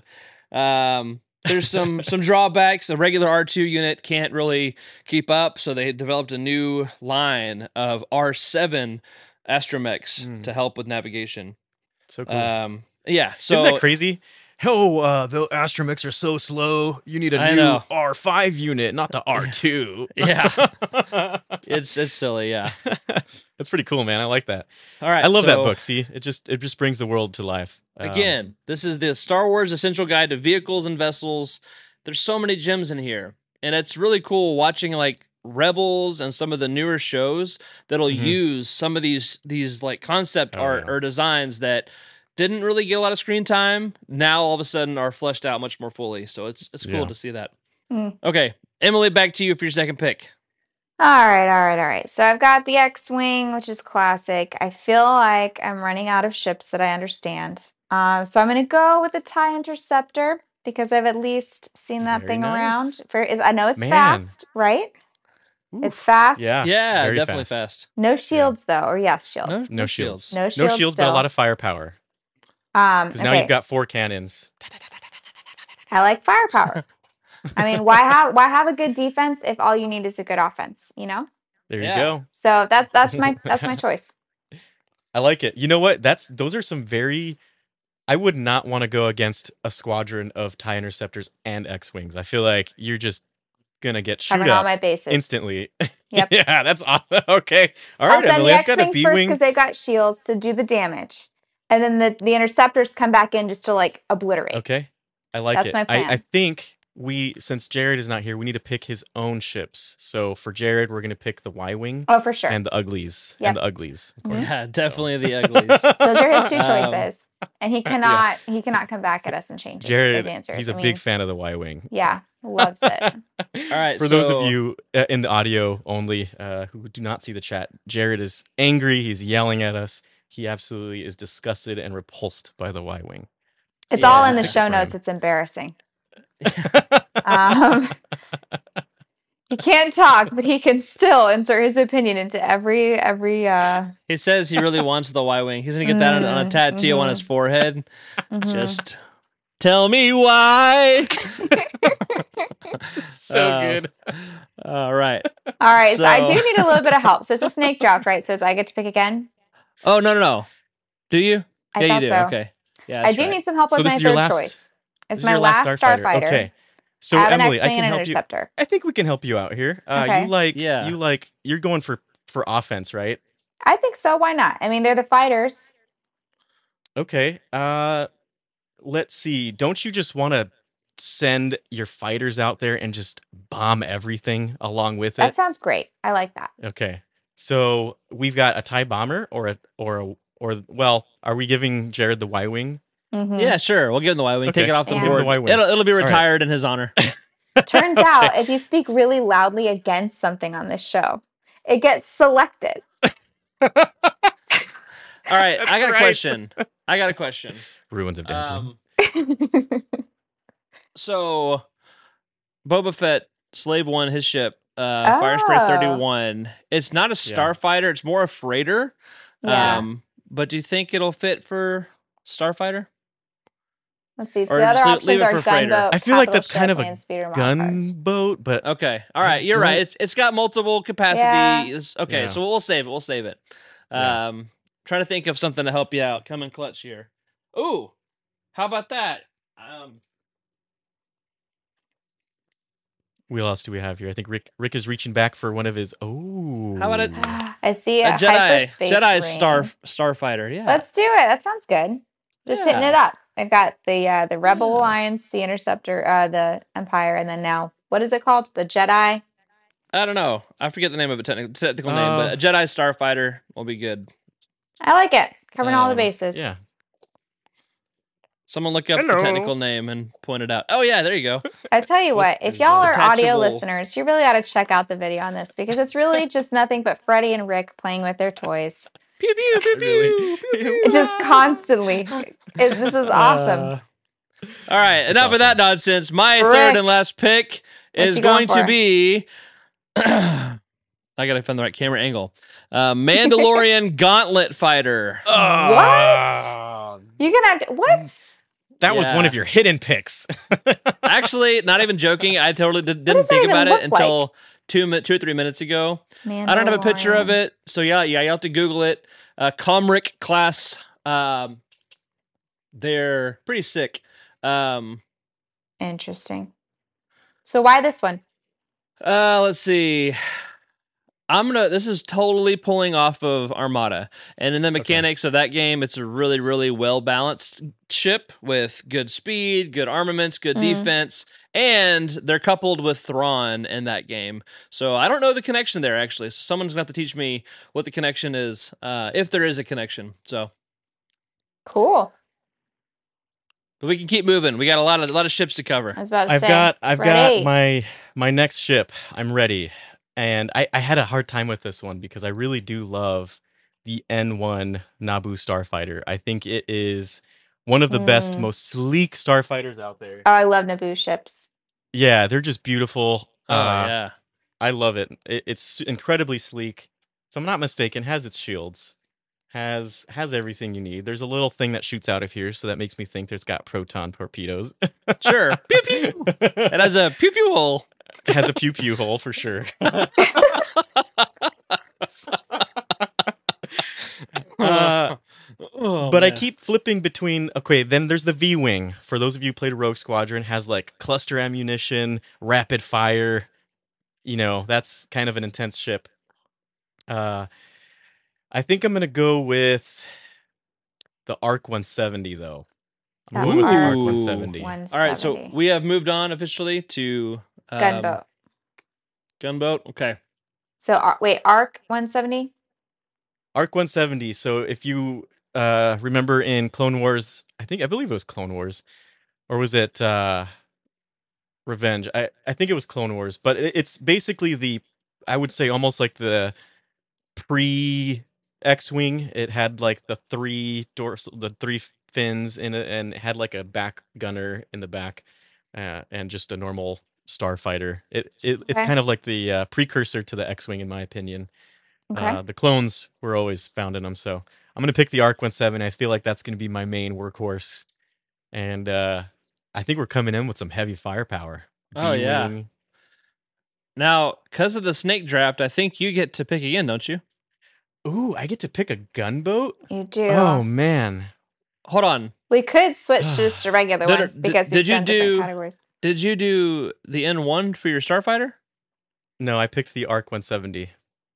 fine. Um, there's some some drawbacks. A regular R2 unit can't really keep up, so they developed a new line of R7 astromechs Mm. to help with navigation. so cool. Um, yeah, so Isn't that crazy? Oh, uh, the astromechs are so slow. You need a I new know. R5 unit, not the R2. Yeah. it's it's silly. Yeah. That's pretty cool, man. I like that. All right. I love that book. See, it just it just brings the world to life. Um, Again, this is the Star Wars Essential Guide to Vehicles and Vessels. There's so many gems in here, and it's really cool watching like Rebels and some of the newer shows that'll Mhm. use some of these these like concept Oh, art yeah. or designs that didn't really get a lot of screen time. Now all of a sudden are fleshed out much more fully. So it's it's cool Yeah. to see that. Mm. Okay, Emily, back to you for your second pick. All right, all right, all right. So I've got the X-wing, which is classic. I feel like I'm running out of ships that I understand. Um, so I'm going to go with the TIE Interceptor because I've at least seen that Very thing nice. around. Very, is- I know it's Man. fast, right? It's fast. Yeah. yeah, very definitely fast. fast. No shields though, or yes, shields. No shields. No No shields. shields, but a lot of firepower. Um, Because now you've got four cannons. I like firepower. I mean, why have why have a good defense if all you need is a good offense? You know. There Yeah. you go. So that that's my that's my choice. I like it. You know what? That's those are some very I would not want to go against a squadron of tie interceptors and X-wings. I feel like you're just gonna get shoot Covering up my bases. instantly. Yep. yeah, that's awesome. Okay, all I'll right, send Emily. the I've got a X-wings first B-wing. because they've got shields to do the damage, and then the the interceptors come back in just to like obliterate. Okay, I like That's it. my I, I think we, since Jared is not here, we need to pick his own ships. So for Jared, we're gonna pick the Y-wing Oh, for sure. and the Uglies Yep. and the Uglies. Of course. Yeah, definitely the uglies. Those are his two Um, choices, and he cannot he cannot come back at us and change his, Jared, his answers. he's a I big fan of the Y-wing. Yeah, loves it. All right. For those so- of you uh, in the audio only uh, who do not see the chat, Jared is angry. He's yelling at us. He absolutely is disgusted and repulsed by the Y Wing. It's Yeah, all in the show for notes. It's embarrassing. Um, he can't talk, but he can still insert his opinion into every every. uh He says he really wants the Y wing. He's gonna get that on, on a Mm, tattoo on mhm. his forehead. mhm. Just tell me why. so Uh, good. All right. All right, so, I do need a little bit of help. So it's a snake draft, right? So it's I get to pick again. Oh no no no. Do you? I yeah, you do. so. Okay. Yeah. I do right. need some help So with this my is your third last- choice. This It's is my your last starfighter. starfighter. Okay. So I have Emily, an I X-wing can and an help you. interceptor. I think we can help you out here. Uh, Okay. You like, Yeah. you like, you're going for for offense, right? I think so. Why not? I mean, they're the fighters. Okay. Uh, let's see. Don't you just want to send your fighters out there and just bomb everything along with it? That sounds great. I like that. Okay. So we've got a tie bomber or a or a or well, are we giving Jared the Y wing? Mhm. Yeah, sure. We'll give him the Y wing. Take it off the Yeah. Give him the board. Y-wing. It'll it'll be right. retired in his honor. Turns out, if you speak really loudly against something on this show, it gets selected. All right. I That's got a question. I got a question. Ruins of Denton. Um, so Boba Fett, Slave One, his ship, uh, Fire Spray Oh. 31. It's not a starfighter, it's more a freighter. yeah. Um, but do you think it'll fit for starfighter? Let's see. So or the other just leave- options leave are for freighter. gunboat. I feel like that's kind of a land speeder, mod card. Gunboat, but Okay. All right, You're right. It's it's got multiple capacities. Okay, Yeah. so we'll save it. We'll save it. Yeah. Um trying to think of something to help you out. Come in clutch here. Ooh. How about that? Um what else do we have here? I think Rick Rick is reaching back for one of his. Oh, How about it- I see a a, Jedi Jedi ring. star starfighter. Yeah. Let's do it. That sounds good. Just hitting it up. I've got the uh, the Rebel Yeah. Alliance, the Interceptor, uh, the Empire, and then now what is it called? The Jedi. I don't know. I forget the name of it technical technical name, Uh, but a Jedi starfighter will be good. I like it. Covering all the Um, bases. Yeah, Someone look up Hello. the technical name and point it out. Oh yeah, there you go. I tell you what, if y'all are audio listeners, you really ought to check out the video on this because it's really just nothing but Freddie and Rick playing with their toys. Pew pew pew Really? pew. It just constantly. It, this is awesome. Uh, all right, enough awesome. of that nonsense. My Rick, third and last pick is going going to be. I gotta find the right camera angle. Uh, Mandalorian Gauntlet Fighter. Ah, You're gonna have to what? That was one of your hidden picks. Actually, not even joking. I totally did, didn't think about it look like? until two mi- two or three minutes ago. I don't have a picture of it, so yeah, yeah, you have to Google it. Uh, Kom'rk class. Um, they're pretty sick. Um, Interesting. So why this one? uh, let's see. I'm gonna. This is totally pulling off of Armada, and in the mechanics of that game, it's a really, really well balanced ship with good speed, good armaments, good Mhm. defense, and they're coupled with Thrawn in that game. So I don't know the connection there actually. So someone's gonna have to teach me what the connection is, uh, if there is a connection. So, Cool. but we can keep moving. We got a lot of a lot of ships to cover. I was about to I've say. got I've Freddie. got my my next ship. I'm ready. And I, I had a hard time with this one because I really do love the N1 Naboo starfighter. I think it is one of the best, Mm. most sleek starfighters out there. Oh, I love Naboo ships. Yeah, they're just beautiful. Oh Uh, yeah. I love it. it. It's incredibly sleek. If I'm not mistaken, has its shields, has has everything you need. There's a little thing that shoots out of here, so that makes me think there's got proton torpedoes. Sure. pew pew. It has a pew pew hole. It has a pew pew hole for sure. uh, Oh, but I keep flipping between. Okay, then there's the V Wing. For those of you who played Rogue Squadron, has like cluster ammunition, rapid fire. You know, that's kind of an intense ship. Uh, I think I'm gonna go with the Arc 170 though. I'm going with the Arc Ooh. 170. All right, so we have moved on officially to um, gunboat. Gunboat. Okay. So ar- wait, Arc 170. Arc 170. So if you uh remember in Clone Wars, I think I believe it was Clone Wars, or was it uh Revenge? I I think it was Clone Wars, but it, it's basically the I would say almost like the pre X-wing. It had like the three dorsal, the three fins in it, and it had like a back gunner in the back, uh, and just a normal starfighter. It, it it's Okay. kind of like the uh, precursor to the X-wing, in my opinion. Okay. Uh, the clones were always found in them, so I'm gonna pick the Arc 170. I feel like that's gonna be my main workhorse, and uh, I think we're coming in with some heavy firepower. Oh, yeah. Now, because of the snake draft, I think you get to pick again, don't you? Ooh, I get to pick a gunboat. you do. Oh man, Hold on. we could switch to just a regular Did- one did- because did we've you done do- categories. Did you do the N1 for your starfighter no, I picked the Arc 170.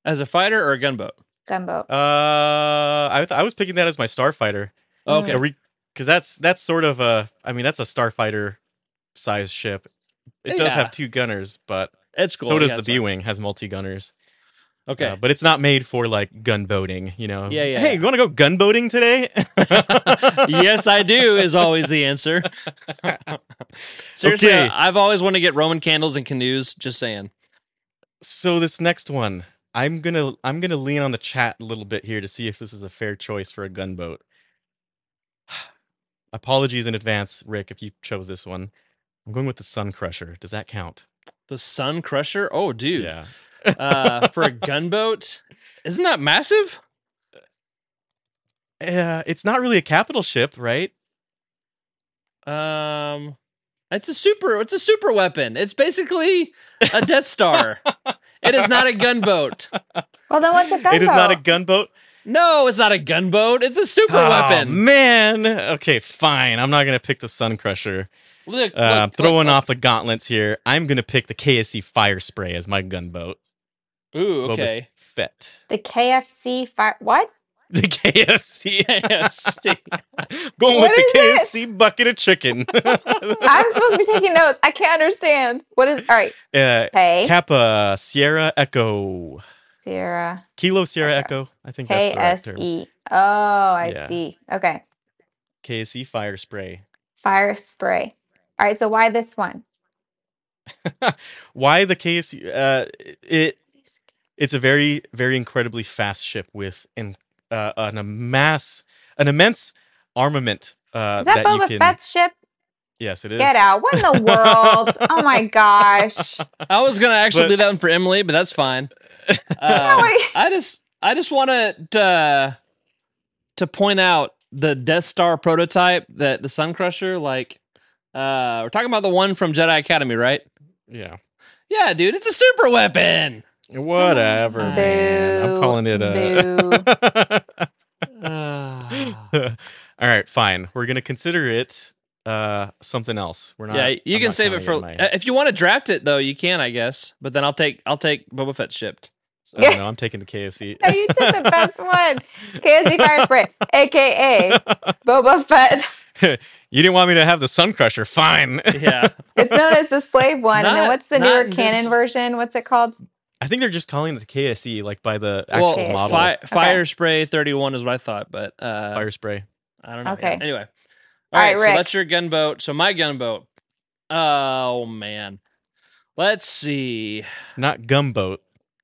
as a fighter or a gunboat? Gunboat. Uh, I th- I was picking that as my starfighter. Mm. Okay. because that's that's sort of a. I mean, that's a starfighter size ship. It does Yeah. have two gunners, but It's cool. so does Yeah, the B wing. Has multi gunners. Okay. Uh, but it's not made for like gunboating, you know. Yeah, yeah, Hey, you want to go gunboating today? yes, I do is always the answer. Seriously, Okay. I've always wanted to get Roman candles and canoes. Just saying. So this next one, I'm gonna I'm gonna lean on the chat a little bit here to see if this is a fair choice for a gunboat. Apologies in advance, Rick, if you chose this one. I'm going with the Sun Crusher. Does that count? The Sun Crusher. Oh, dude. Yeah. uh, for a gunboat, isn't that massive? Uh, it's not really a capital ship, right? Um, it's a super. It's a super weapon. It's basically a Death Star. it is not a gunboat. Well, then what's a gunboat? It is not a gunboat. No, it's not a gunboat. It's a super Oh, weapon. man. Okay, fine. I'm not gonna pick the Sun Crusher. Look, Uh, look, throwing look, off the gauntlets here. I'm gonna pick the KSE Fire Spray as my gunboat. look. Ooh, Boba okay. Fett. The KFC fire. What? The KFC. KFC. Going What with the is KFC bucket of chicken. I'm supposed to be taking notes. I can't understand. What is? All right. uh, K. Kappa Sierra Echo. Sierra. Kilo Sierra Okay. Echo. I think that's K the right S term. E. Oh, I Yeah. see. Okay. KSE Fire Spray. Fire spray. All right. So why this one? Why the case? Uh, it it's a very very incredibly fast ship with an uh, an amass an immense armament. Uh, Is that, you Boba can. Fett's ship? Yes, it is. Get out. What in the world? oh my gosh. I was gonna actually But- do that one for Emily, but that's fine. Uh. I just, I just want to uh, to point out the Death Star prototype that the Sun Crusher. Like, uh, we're talking about the one from Jedi Academy, right? Yeah. Yeah, dude, it's a super weapon. Whatever, man. I'm calling it a. Ah. All right, fine. We're gonna consider it uh something else. We're not. yeah, you I'm can save it for my- uh, if you want to draft it though. You can, I guess. But then I'll take, I'll take Boba Fett shipped. Oh, no, I'm taking the KSE. No, you took the best one. KSE fire spray, aka Boba Fett. you didn't want me to have the Sun Crusher. Fine. Yeah, It's known as the slave one. and then what's the newer canon this- version? What's it called? I think they're just calling it the KSE, like by the actual well, model. fi- Okay. fire spray thirty one is what I thought, but uh, Fire spray. I don't know. Okay. Yeah. Anyway. All All right, right, so Rick. that's your gunboat. So my gunboat. Oh man. Let's see. Not gumboat.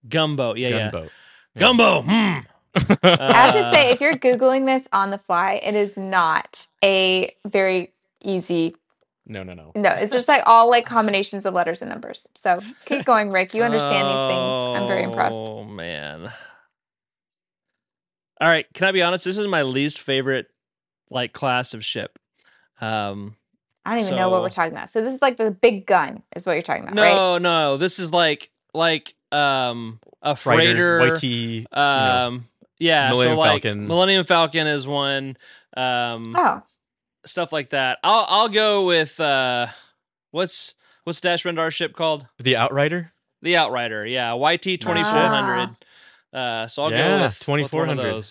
Gumboat. Yeah, yeah. Gumbo. Gumbo. I have to Uh, say, if you're Googling this on the fly, it is not a very easy. no, no, no. No, it's just like all like combinations of letters and numbers. So keep going, Rick. You understand these things. I'm very impressed. Oh man. All right, can I be honest? This is my least favorite like class of ship. Um I don't even know what we're talking about. So this is like the big gun, is what you're talking about, right? no, no, this is like like um a Freighters, freighter YT. Um, yeah, Millennium so like Falcon. Millennium Falcon is one. um, Oh, stuff like that. I'll I'll go with uh, what's what's Dash Rendar's ship called? The Outrider. The Outrider. Yeah, YT twenty four hundred. Uh, so I'll Yeah, go with with one of 2400.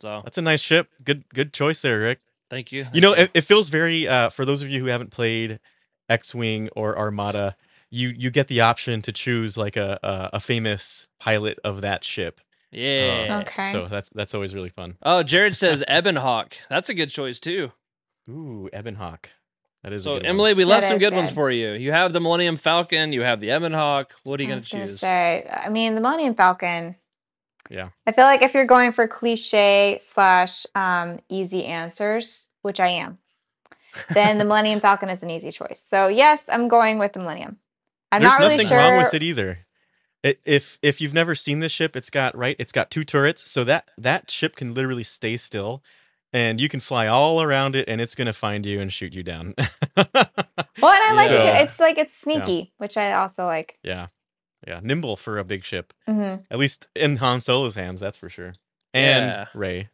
So That's a nice ship. Good good choice there, Rick. thank you. You know, it, it feels very uh, for those of you who haven't played X-wing or Armada, you you get the option to choose like a a, a famous pilot of that ship. Yeah. Okay. So that's that's always really fun. Oh, Jared says Ebonhawk. That's a good choice too. Ooh, Ebonhawk. That is a So good one. Emily, we That left some is good, ones for you. You have the Millennium Falcon. You have the Ebonhawk. What are you going to choose? say. I mean, the Millennium Falcon. Yeah. I feel like if you're going for cliche slash um, easy answers, which I am, then the Millennium Falcon is an easy choice. So yes, I'm going with the Millennium. I'm There's not really sure. There's nothing sure. wrong with it either. It, if if you've never seen this ship, it's got right. It's got two turrets, so that that ship can literally stay still, and you can fly all around it, and it's gonna find you and shoot you down. Well, and I like Yeah. it. It's like it's sneaky, which I also like. yeah, yeah, nimble for a big ship. hmm At least in Han Solo's hands, that's for sure. And Yeah. Rey.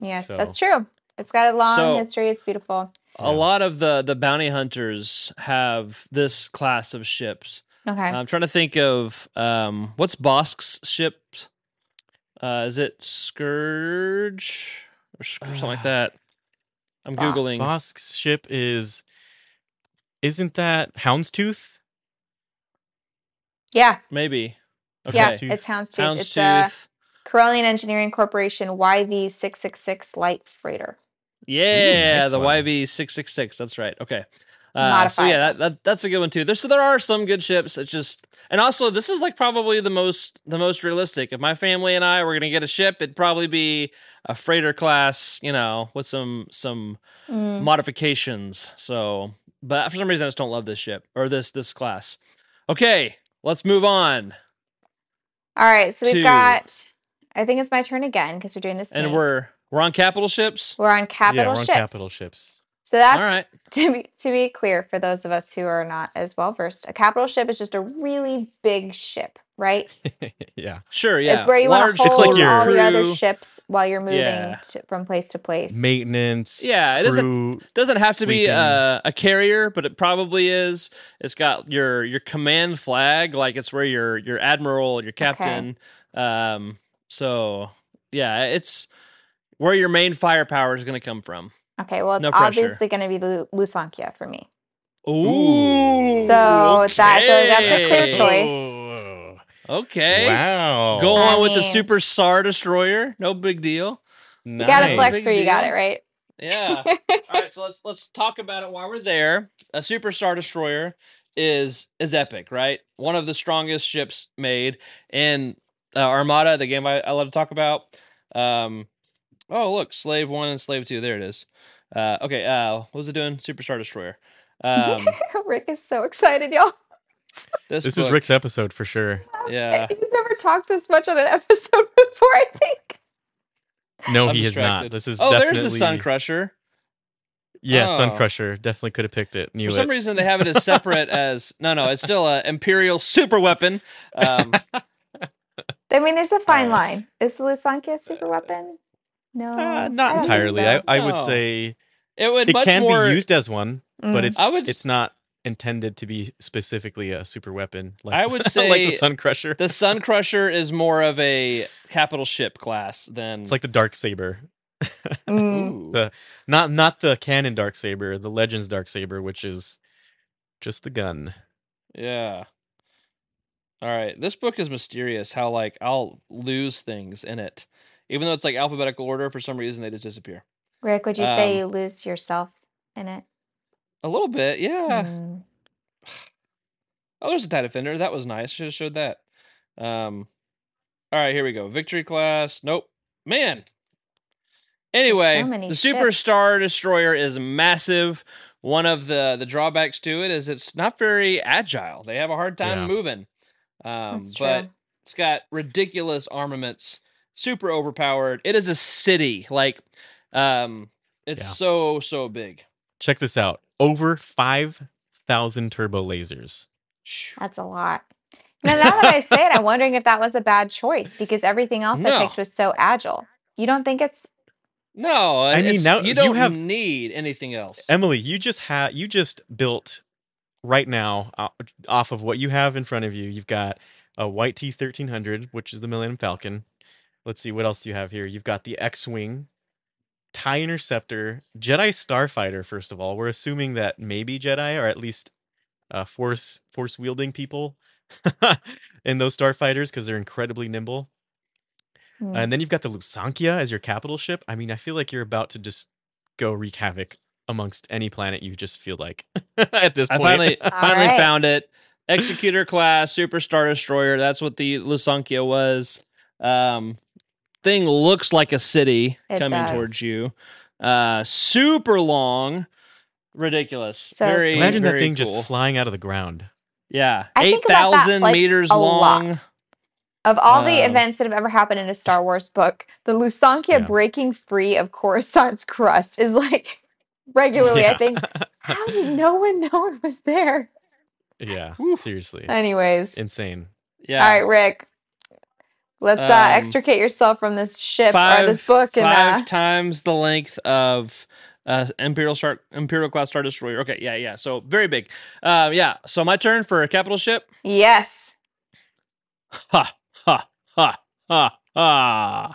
Yes, So- that's true. It's got a long So- history. It's beautiful. A lot of the the bounty hunters have this class of ships. Okay. I'm trying to think of um, what's Bossk's ship. Uh, is it Scourge or Sc- something like Uh, that? I'm Bossk. googling. Bossk's ship is. Isn't that Houndstooth? yeah. Maybe. Okay. Yeah. Houndstooth. It's Houndstooth. It's a Houndstooth. Corellian Engineering Corporation YV666 light freighter. Yeah, nice the one. YV six six six. That's right. Okay. Uh, so yeah, that, that that's a good one too. There, so there are some good ships. It's just, and also this is like probably the most the most realistic. If my family and I were gonna get a ship, it'd probably be a freighter class, you know, with some some Mm. modifications. So, but for some reason, I just don't love this ship or this this class. Okay, let's move on, All right. So we've got, I think it's my turn again because we're doing this. and team. we're we're on capital ships. we're on capital yeah, we're on ships. capital ships. So that's All right. to be to be clear for those of us who are not as well versed. A capital ship is just a really big ship, right? yeah. Sure. Yeah. It's where you Large want to It's hold like your- all the other ships while you're moving Yeah. to, from place to place. Maintenance. Yeah, it doesn't- doesn't have to be Sweeping. a, a carrier, but it probably is. It's got your your command flag, like it's where your your admiral, your captain. Um, so yeah, it's where your main firepower is going to come from. Okay, well, it's No obviously going to be Lu- Lusankya for me. Ooh, So that- so that's a clear choice. Okay, Wow. go I on with the Super Star Destroyer. No big deal. You got to Nice. flex Big you got it, right? Yeah. All right, so let's let's talk about it while we're there. A Super Star Destroyer is is epic, right? One of the strongest ships made, in uh, Armada, the game I, I love to talk about. Um, oh look, Slave One and Slave Two. There it is. Uh, okay, uh, what was it doing? Super Star Destroyer. Um, Rick is so excited, y'all. this This is Rick's episode for sure. Yeah, He's never talked this much on an episode before, I think. No, I'm he is not. This is oh, definitely there's the Sun Crusher. Yeah, Sun Oh. Crusher definitely could have picked it. Knew For some it. reason, they have it as separate as no, no. It's still a Imperial super weapon. Um, I mean, there's a fine Uh, line. Is the Lusankya a super weapon? No. Uh, not don't entirely. so. I, I would say it would it much can more. be used as one, but Mm. it's I would- it's not intended to be specifically a super weapon. Like, I would say like the Sun Crusher. The Sun Crusher is more of a capital ship class than It's like the Dark Saber. Mm. The not not the canon Dark Saber, the Legends Dark Saber, which is just the gun. yeah. All right, this book is mysterious. How like I'll lose things in it, even though it's like alphabetical order. For some reason, they just disappear. Rick, would you say Um, you lose yourself in it? A little bit, yeah. Mm. Oh, there's a tie defender. That was nice. Should have showed that. Um, all right, here we go. Victory class. Nope. Man. Anyway, many the Super ships. Star Destroyer is massive. One of the the drawbacks to it is it's not very agile. They have a hard time Yeah. moving. Um, That's but it's got ridiculous armaments, super overpowered. It is a city. Like, um, it's Yeah. so so big. Check this out. Over five thousand turbo lasers. That's a lot. Now, now that I say it, I'm wondering if that was a bad choice because everything else I picked was so agile. You don't think it's No, I mean, now you you don't have- need anything else. Emily, you just had you just built right now uh, off of what you have in front of you. You've got a YT thirteen hundred, which is the Millennium Falcon. Let's see what else do you have here. You've got the X Wing, Tie Interceptor, Jedi Starfighter. First of all, we're assuming that maybe Jedi or at least uh, force force wielding people in those starfighters because they're incredibly nimble. Hmm. And then you've got the Lusankya as your capital ship. I mean, I feel like you're about to just go wreak havoc amongst any planet you just feel like at this I point. finally finally right. found it. Executor class, Super Star Destroyer. That's what the Lusankya was. Um, thing looks like a city It coming does. towards you. Uh, super long, ridiculous. So very sweet. Imagine that thing cool. just flying out of the ground. yeah, I eight think about that, thousand like, meters a long. lot. Of all the Um, events that have ever happened in a Star Wars book, the Lusankya Yeah. breaking free of Coruscant's crust is like regularly. I think, how did no one know it was there? yeah, seriously. Anyways, Insane. Yeah, all right, Rick, let's uh, Um, extricate yourself from this ship five, or this book and five uh, times the length of uh, Imperial Star Imperial class Star Destroyer. Okay, yeah, yeah. So very big. Um, yeah. So my turn for a capital ship. yes, Ha ha ha ha ha.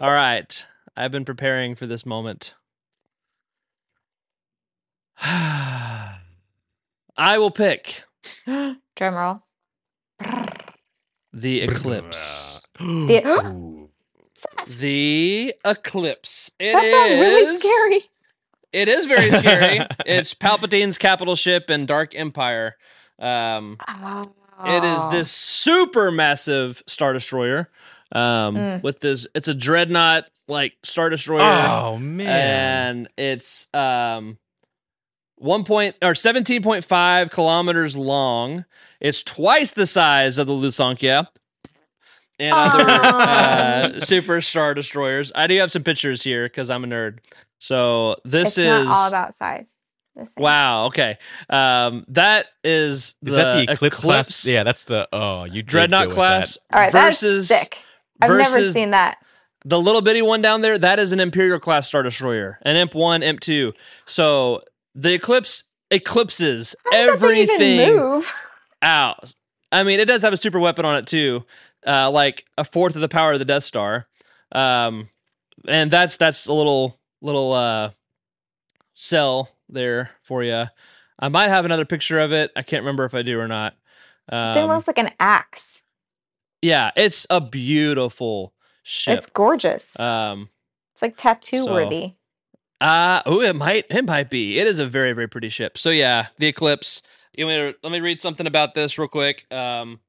All right. I've been preparing for this moment. I will pick drum roll. The eclipse. The- Ooh. That The eclipse. It sounds really scary. It is very scary. it's Palpatine's capital ship in Dark Empire. Um, It is Oh. this super massive star destroyer. Um, Mm. with this, it's a dreadnought like star destroyer. Oh man. and it's um one point or seventeen point five kilometers long. It's twice the size of the Lusankya and other uh, Aw. super star destroyers. I do have some pictures here because I'm a nerd. So this it's is not all about size. Wow. Okay, um, that is Is that the Eclipse, class? Yeah, that's the oh you dreadnought with class All right, versus that's sick. I've never seen that. the little bitty one down there, that is an Imperial class Star Destroyer, an Imp one, Imp two. So the Eclipse eclipses How does that even everything move? out. I mean, it does have a super weapon on it too, uh, like a fourth of the power of the Death Star, um, and that's that's a little little uh, cell there for you. I might have another picture of it. I can't remember if I do or not. Um, looks like an axe. yeah, it's a beautiful ship. It's gorgeous. um, it's like tattoo so- worthy. Uh oh, it might it might be. It is a very very pretty ship. So yeah, the Eclipse. You want let me read something about this real quick. Um,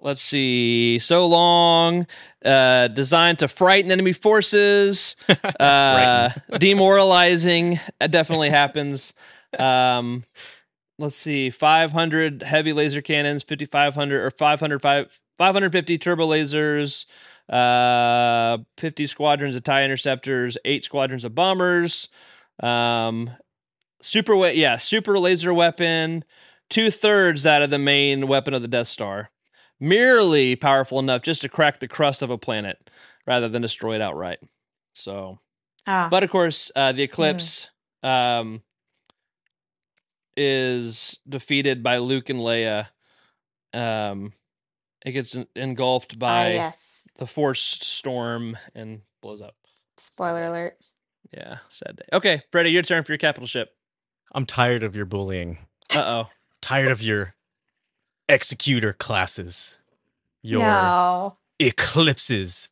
let's see. So long, uh, designed to frighten enemy forces, uh, demoralizing. It definitely happens. Um, let's see. Five hundred heavy laser cannons, fifty five hundred or 500, 550 turbo lasers uh 50 squadrons of tie interceptors eight squadrons of bombers um super we- yeah super laser weapon two-thirds that of the main weapon of the death star. Merely powerful enough just to crack the crust of a planet rather than destroy it outright. So Ah, but of course uh the eclipse um is defeated by luke and leia um it gets engulfed ah, by yes. the forced storm and blows up. Spoiler alert. Yeah, sad day. Okay, Freddie, your turn for your capital ship. I'm tired of your bullying. Uh oh. Tired of your executor classes. Your No. eclipses.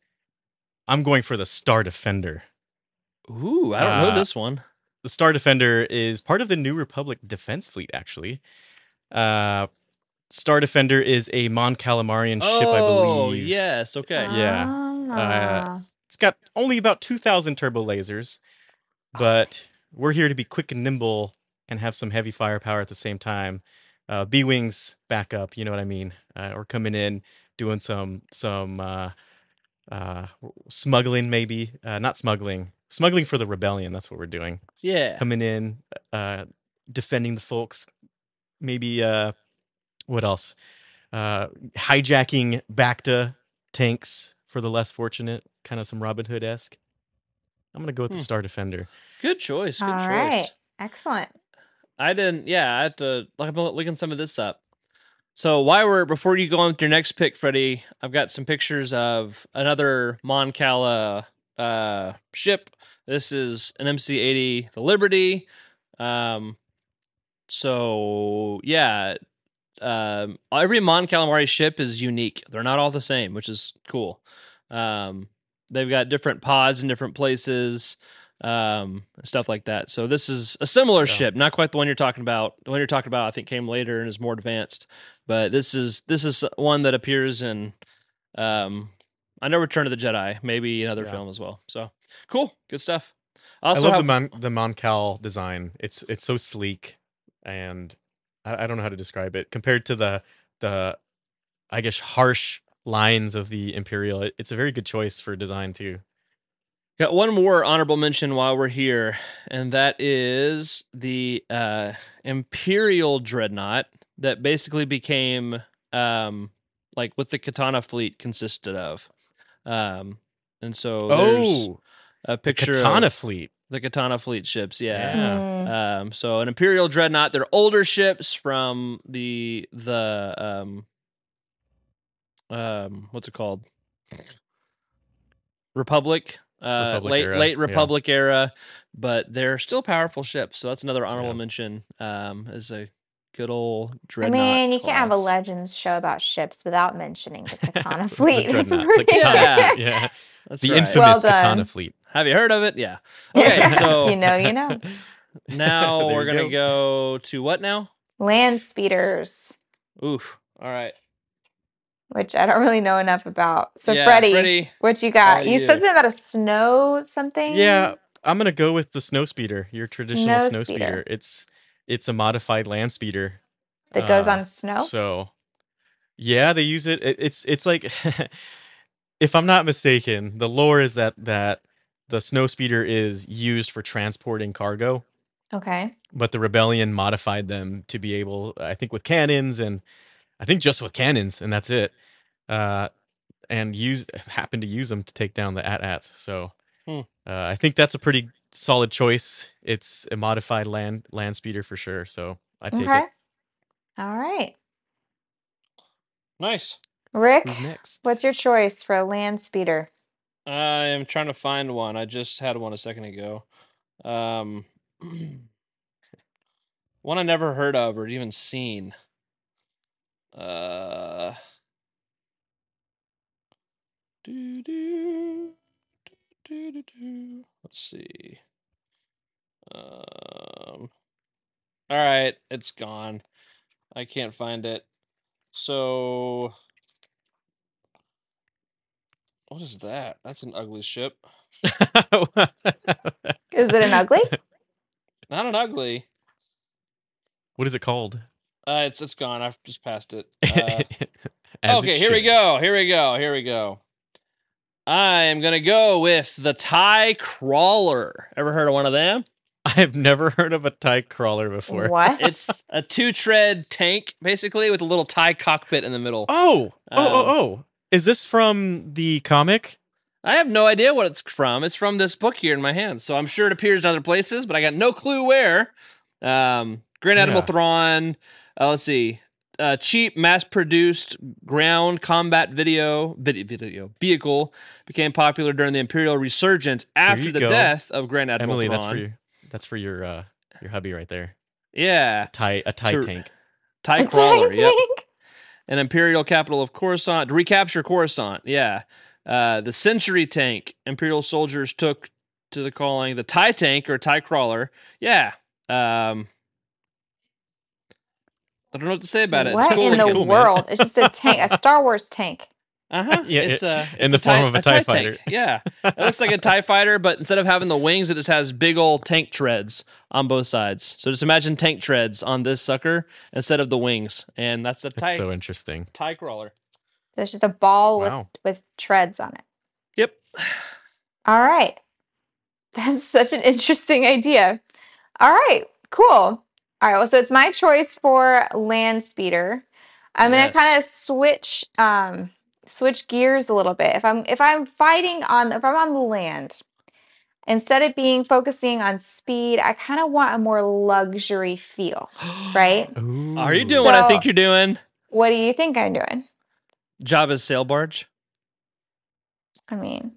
I'm going for the Star Defender. Ooh, I don't know Uh, this one. The Star Defender is part of the New Republic Defense Fleet, actually. Uh, Star Defender is a Mon Calamarian ship, I believe. Oh, yes. Okay. Yeah. Ah. It's got only about 2,000 turbo lasers, but we're here to be quick and nimble and have some heavy firepower at the same time. Uh, B wings back up, you know what I mean? Uh, we're coming in doing some some uh, uh, smuggling, maybe uh, not smuggling, smuggling for the rebellion. That's what we're doing. Yeah. Coming in, uh, defending the folks. Maybe uh, what else? Uh, hijacking Bacta tanks for the less fortunate, kind of some Robin Hood esque. I'm gonna go with the Hmm. Star Defender. Good choice. Good All choice. right. Excellent. I didn't. Yeah, I had to look. I'm looking some of this up. So while we're before you go on with your next pick, Freddie, I've got some pictures of another Mon Cala uh, ship. This is an MC-80, the Liberty. Um, so yeah, um, every Mon Calamari ship is unique. They're not all the same, which is cool. Um, they've got different pods in different places um stuff like that so this is a similar Yeah. ship not quite the one you're talking about the one you're talking about i think came later and is more advanced but this is this is one that appears in um i know return of the jedi maybe another Yeah. film as well so cool good stuff I love have the Mon the Moncal design. It's it's so sleek, and I, I don't know how to describe it compared to the the I guess harsh lines of the Imperial. It, it's a very good choice for design too. Got one more honorable mention while we're here, and that is the uh, Imperial Dreadnought that basically became um, like what the Katana fleet consisted of. Um, and so there's Oh, a the picture Katana of fleet. The Katana fleet ships. Yeah. Yeah. Mm. Um, so an Imperial Dreadnought, they're older ships from the the um um what's it called? Republic. Uh Republic late era, late yeah. Republic era, but they're still powerful ships. So that's another honorable Yeah. mention. Um as a good old dreadnought. I mean, you can't have a legends show about ships without mentioning the Katana fleet. That's Dreadnought, pretty the Katana Yeah. yeah. That's The right. infamous Well Katana fleet. Have you heard of it? Yeah. Okay, so you know, you know. now we're gonna go. go to what now? Land speeders, Oof. All right. which I don't really know enough about. So, yeah, Freddie, Freddie. what you got? you you. said something about a snow something. Yeah, I'm gonna go with the snow speeder. Your traditional Snow snow speeder. speeder. It's it's a modified land speeder. that goes Uh, on snow. So, yeah, they use it. it it's it's like, if I'm not mistaken, the lore is that that the snow speeder is used for transporting cargo, Okay. but the rebellion modified them to be able, I think, with cannons and I think just with cannons, and that's it. Uh, and use happened to use them to take down the AT-ATs. So, Hmm. uh, I think that's a pretty solid choice. It's a modified land land speeder for sure. So I take Okay. it. All right. Nice. Rick, next? what's your choice for a land speeder? I am trying to find one. I just had one a second ago. Um, one I never heard of or even seen. Uh, doo, doo, doo, doo, doo. Let's see. Um, all right, it's gone. I can't find it. So, what is that? That's an ugly ship. Is it an ugly? Not an ugly. what is it called? Uh, it's it's gone. I've just passed it. Uh, As it okay, here we go. Here we go. Here we go. I am gonna go with the Tie Crawler. Ever heard of one of them? I've never heard of a tie crawler before. What? It's a two-tread tank, basically, with a little tie cockpit in the middle. Oh, oh, oh, Um, oh! Is this from the comic? I have no idea what it's from. It's from this book here in my hand, so I'm sure it appears in other places, but I got no clue where. Um, Grand Admiral Yeah. Thrawn. Uh, let's see. Uh, cheap, mass-produced ground combat video, video video vehicle became popular during the Imperial Resurgence after the go. death of Grand Admiral Emily, Thrawn. that's for you. That's for your uh your hubby right there. Yeah, Tie a tie To- tank. tie A crawler. tank Yep. tank? An imperial capital of Coruscant to recapture Coruscant. Yeah, uh, the Century tank Imperial soldiers took to the calling the Tie tank or Tie crawler. Yeah. Um, I don't know what to say about it. What cool in the cool, world? It's just a tank, a Star Wars tank. Uh-huh. Yeah, it's uh, in it's the form of a TIE tank. fighter. Yeah, it looks like a Tie fighter, but instead of having the wings, it just has big old tank treads on both sides. So just imagine tank treads on this sucker instead of the wings, and that's a It's Tie so interesting. Tie crawler. There's just a ball Wow. with, with treads on it. Yep. All right. That's such an interesting idea. All right, cool. All right, well, so it's my choice for land speeder. I'm Yes. gonna kind of switch um switch gears a little bit. If I'm if I'm fighting on if I'm on the land instead of being focusing on speed, I kind of want a more luxury feel, right? Are you doing what I think you're doing? What do you think I'm doing? Jabba's sail barge. I mean,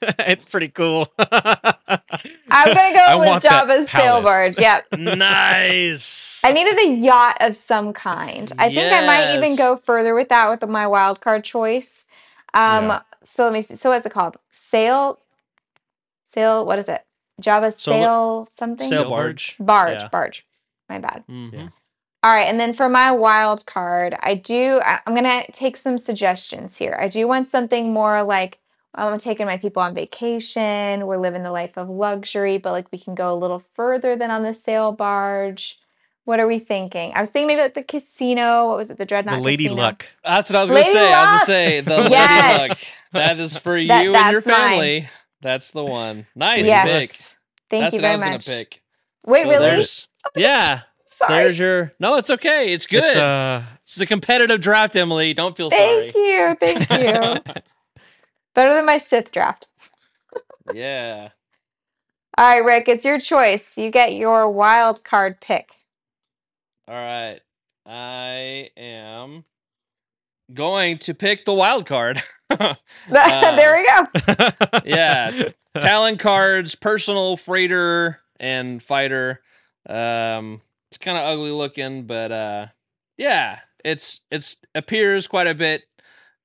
it's pretty cool. I'm gonna I go with want that Jabba's sail palace. barge. Yep. nice. I needed a yacht of some kind. I think I might even go further with that with my wild card choice. Um, Yeah. so let me see. So what's it called? Sail, sail. What is it? Jabba So- sail something. sail Sail barge. barge, yeah. barge. My bad. Mhm. Yeah. All right, and then for my wild card, I do. I- I'm gonna take some suggestions here. I do want something more like I'm taking my people on vacation. We're living the life of luxury, but like we can go a little further than on the sail barge. What are we thinking? I was thinking maybe like the casino. What was it? The dreadnought. the Lady Casino? Luck. That's what I was gonna Lady say. I was gonna say the Lady Yes. Luck. That is for you That- and your that's mine. family. That's the one. Nice Yes. pick. Thank That's you what very I was much. gonna pick. Wait, So really? there's- Yeah. Sorry. There's your. No, it's okay. It's good. It's, uh, This is a competitive draft, Emily. Don't feel sorry. Thank you. Thank you. Better than my Sith draft. Yeah. All right, Rick, it's your choice. You get your wild card pick. All right. I am going to pick the Wild Karrde. there we go. yeah. Talon Karrde's, personal freighter, and fighter. Um, it's kind of ugly looking, but uh, yeah, it's it's appears quite a bit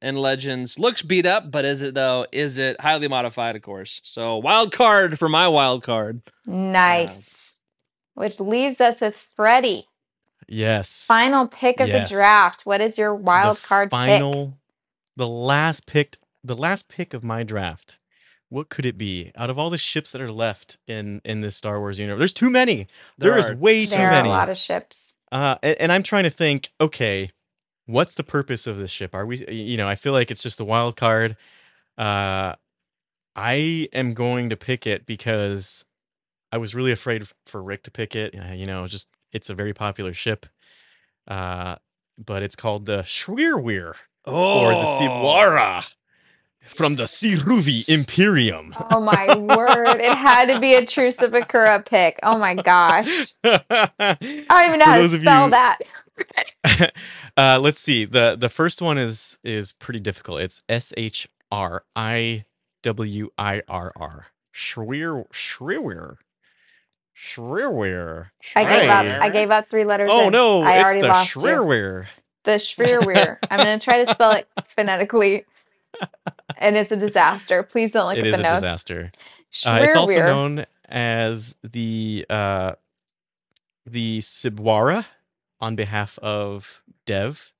in Legends. Looks beat up, but is it though? Is it highly modified? Of course. So Wild Karrde for my wild card. Nice. Which leaves us with Freddie. yes. Final pick of Yes. the draft. What is your wild the card final, the last picked, the last pick of my draft. What could it be? Out of all the ships that are left in in this Star Wars universe, there's too many. There there is are way pick? too many. There are a lot of ships. Uh, and, and I'm trying to think. Okay, what's the purpose of this ship? Are we? You know, I feel like it's just a wild card. Uh, I am going to pick it because I was really afraid for Rick to pick it. Uh, you know, just it's a very popular ship. Uh, but it's called the Shriwirr Oh, or the Siwara from the Ssi-ruuvi Imperium. Oh my word. It had to be a Truce at Bakura pick. Oh my gosh. I don't even know how to spell you- that. uh, let's see. the The first one is is pretty difficult. It's S H R I W I R R. Schwir Shriwirr. Shriwirr. I gave up. I gave up three letters. Oh in. no! I it's already the lost you. Shriwirr. The Shriwirr. I'm going to try to spell it phonetically. And it's a disaster. Please don't look It at is the a notes. disaster. Uh, it's also known as the uh, the Sibwarra on behalf of Dev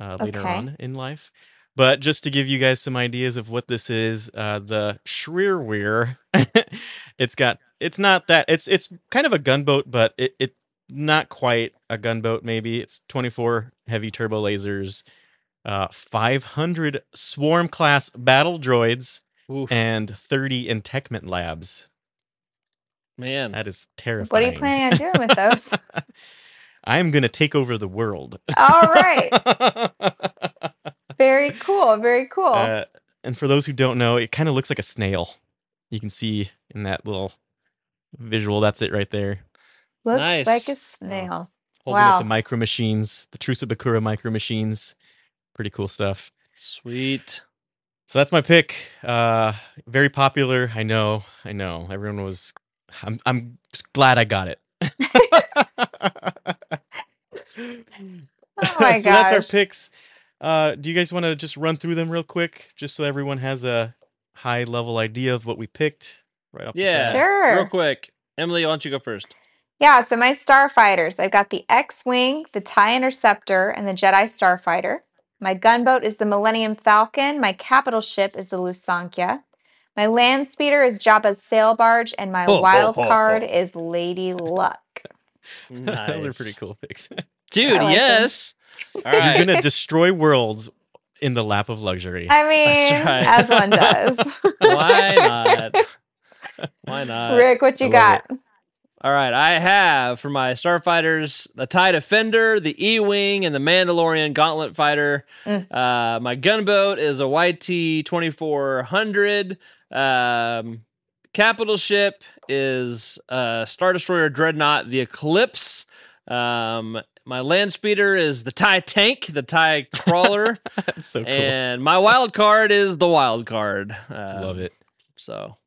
uh, later Okay. on in life. But just to give you guys some ideas of what this is, uh, the Shriwirr, it's got it's not that it's it's kind of a gunboat, but it, it not quite a gunboat. Maybe it's 24 heavy turbo lasers, uh, 500 swarm class battle droids, Oof, and 30 entechment labs. man. That is terrifying. What are you planning on doing with those? I'm going to take over the world. All right. Very cool. Very cool. Uh, and for those who don't know, it kind of looks like a snail. You can see in that little visual. That's it right there. Looks nice. like a snail. Holding up Wow. the micro machines, the Truce at Bakura micro machines. Pretty cool stuff. Sweet. So that's my pick. Uh, very popular. I know. I know. Everyone was. I'm. I'm just glad I got it. Oh my so that's our picks. Uh, do you guys want to just run through them real quick, just so everyone has a high level idea of what we picked? Right off Yeah. bat? Sure. Real quick, Emily, why don't you go first? Yeah, so my starfighters, I've got the X-Wing, the TIE Interceptor, and the Jedi Starfighter. My gunboat is the Millennium Falcon. My capital ship is the Lusankya. My land speeder is Jabba's sail barge, and my Ho, ho, wild ho, ho. card is Lady Luck. Nice. Those are pretty cool picks. Dude, I like them. yes. All You're gonna destroy worlds in the lap of luxury. I mean, right. as one does. Why not? Why not? Rick, what you I love got? All right, I have for my starfighters the TIE Defender, the E Wing, and the Mandalorian Gauntlet Fighter. Mm. Uh, my gunboat is a YT 2400. Um, capital ship is uh, Star Destroyer Dreadnought, the Eclipse. Um, my land speeder is the Tie Tank, the Tie Crawler, That's so cool. and my wild card is the Wild Karrde. Uh, Love it. So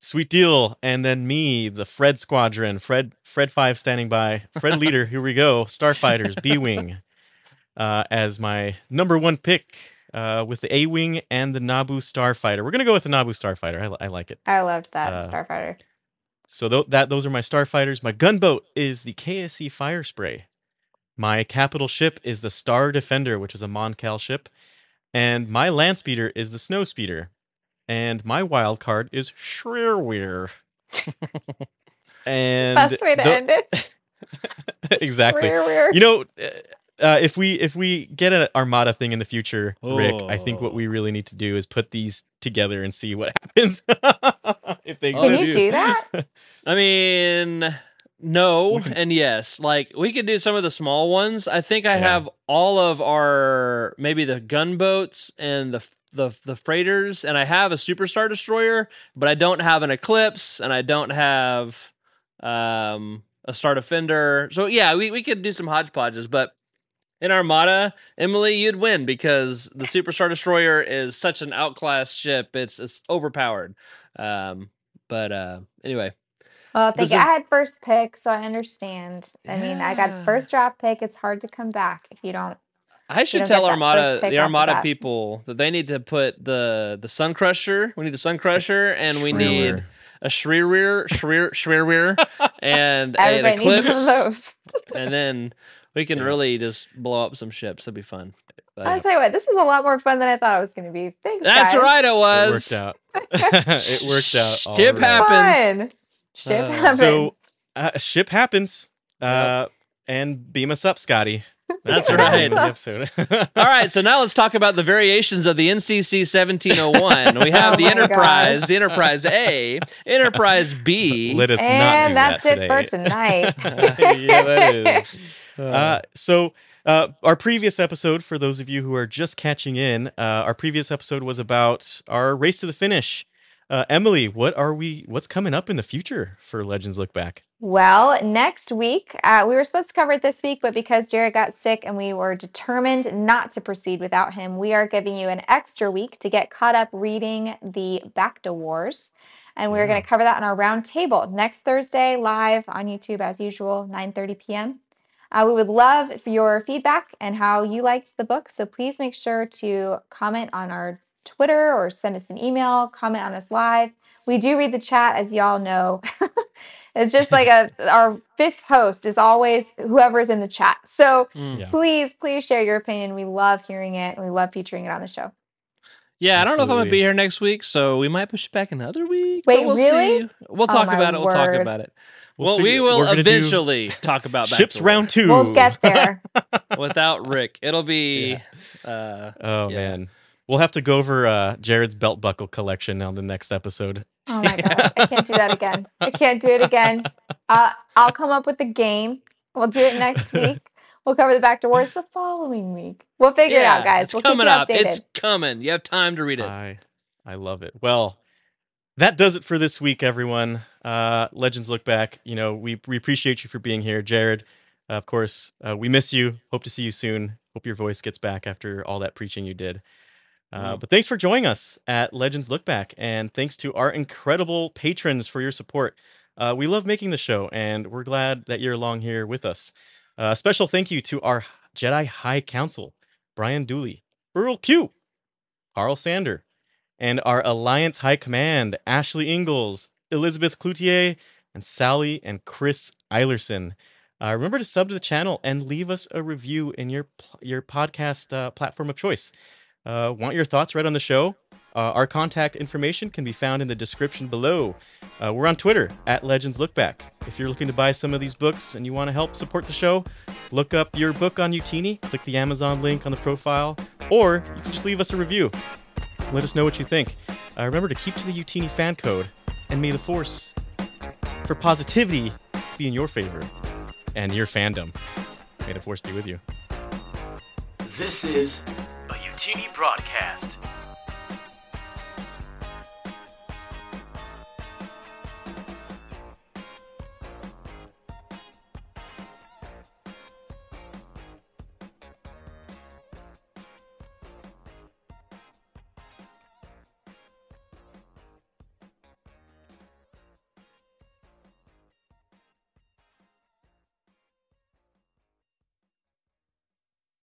Sweet deal. And then me, the Fred Squadron, Fred Fred Five standing by. Fred leader. Here we go. Starfighters, B Wing, uh, as my number one pick. Uh, with the A Wing and the Naboo Starfighter. We're gonna go with the Naboo Starfighter. I, I like it. I loved that Uh, Starfighter. So th- that those are my starfighters. My gunboat is the KSE Fire Spray. My capital ship is the Star Defender, which is a Moncal ship, and my land speeder is the Snow Speeder, and my wild card is Shreerweir. and Best way to tho- end it. exactly. Weird, weird. You know, uh, uh, if we if we get an Armada thing in the future, Rick, I think what Oh. we really need to do is put these together and see what happens. if they Oh, Can you do that? I mean, no and yes. Like we could do some of the small ones. I think I Yeah. have all of our maybe the gunboats and the the the freighters, and I have a superstar destroyer, but I don't have an eclipse, and I don't have um a star defender. So yeah, we we could do some hodgepodges, but. In Armada, Emily, you'd win because the Superstar Destroyer is such an outclassed ship. It's it's overpowered. Um, but uh, anyway, Well, thank you. it- I had first pick, so I understand. I mean, I got first draft pick. It's hard to come back if you don't. I should tell Armada, the Armada bat. people, that they need to put the the Sun Crusher. We need a Sun Crusher, and we need a Shreerweir, Shreer, Shreerweir, and an Everybody needs Eclipse, and then we can Yeah. really just blow up some ships. That'd be fun. But- I'll tell you what, this is a lot more fun than I thought it was going to be. Thanks, That's guys. right, it It was. worked out. it worked out. Ship right. happens. Fun. Ship Uh, happens. So, uh, ship happens. Uh, and beam us up, Scotty. That's right. of the episode. All right, so now let's talk about the variations of the NCC 1701. We have Oh the Enterprise, the Enterprise A, Enterprise B. Let us not do and that's that it for today. tonight. yeah, that is. Uh, Uh, so, uh, our previous episode, for those of you who are just catching in, uh, our previous episode was about our race to the finish. Uh, Emily, what are we? What's coming up in the future for Legends Look Back? Well, next week, uh, we were supposed to cover it this week, but because Jared got sick and we were determined not to proceed without him, we are giving you an extra week to get caught up reading the Bacta Wars. And we're going to cover that on our round table next Thursday, live on YouTube as usual, 9:30 p.m. Uh, we would love for your feedback and how you liked the book. So please make sure to comment on our Twitter or send us an email, comment on us live. We do read the chat, as y'all know. it's just like a our fifth host is always whoever's in the chat. So mm. Yeah. please, please share your opinion. We love hearing it. and We love featuring it on the show. Yeah, I don't know if I'm gonna be here next week, so we might push it back another week. Wait, we'll really? See. We'll Oh talk my about it. We'll talk about it. We'll well, we will we're gonna do eventually talk about Back Ships to round two. We'll get there. Without Rick. It'll be. Uh, Oh Yeah. man, we'll have to go over uh, Jared's belt buckle collection on the next episode. Oh my gosh, I can't do that again. I can't do it again. Uh, I'll come up with the game. We'll do it next week. We'll cover the Bacta Wars the following week. We'll figure it out, guys. It's we'll coming keep you up. updated. It's coming. You have time to read it. I I love it. Well, that does it for this week, everyone. Uh, Legends look back. You know, we we appreciate you for being here, Jared. Uh, of course, uh, we miss you. Hope to see you soon. Hope your voice gets back after all that preaching you did. Uh, Mm. But thanks for joining us at Legends Look Back, and thanks to our incredible patrons for your support. Uh, we love making the show, and we're glad that you're along here with us. Uh, special thank you to our Jedi High Council, Brian Dooley, Earl Q, Carl Sander, and our Alliance High Command, Ashley Ingalls, Elizabeth Cloutier, and Sally and Chris Eilerson. Uh, remember to sub to the channel and leave us a review in your your podcast uh, platform of choice. Uh, want your thoughts read on the show? Uh, our contact information can be found in the description below. Uh, we're on Twitter at Legends Look Back. If you're looking to buy some of these books and you want to help support the show, look up your book on Utini, click the Amazon link on the profile, or you can just leave us a review. Let us know what you think. Uh, remember to keep to the Utini fan code, and may the force for positivity be in your favor and your fandom. May the force be with you. This is a Utini broadcast.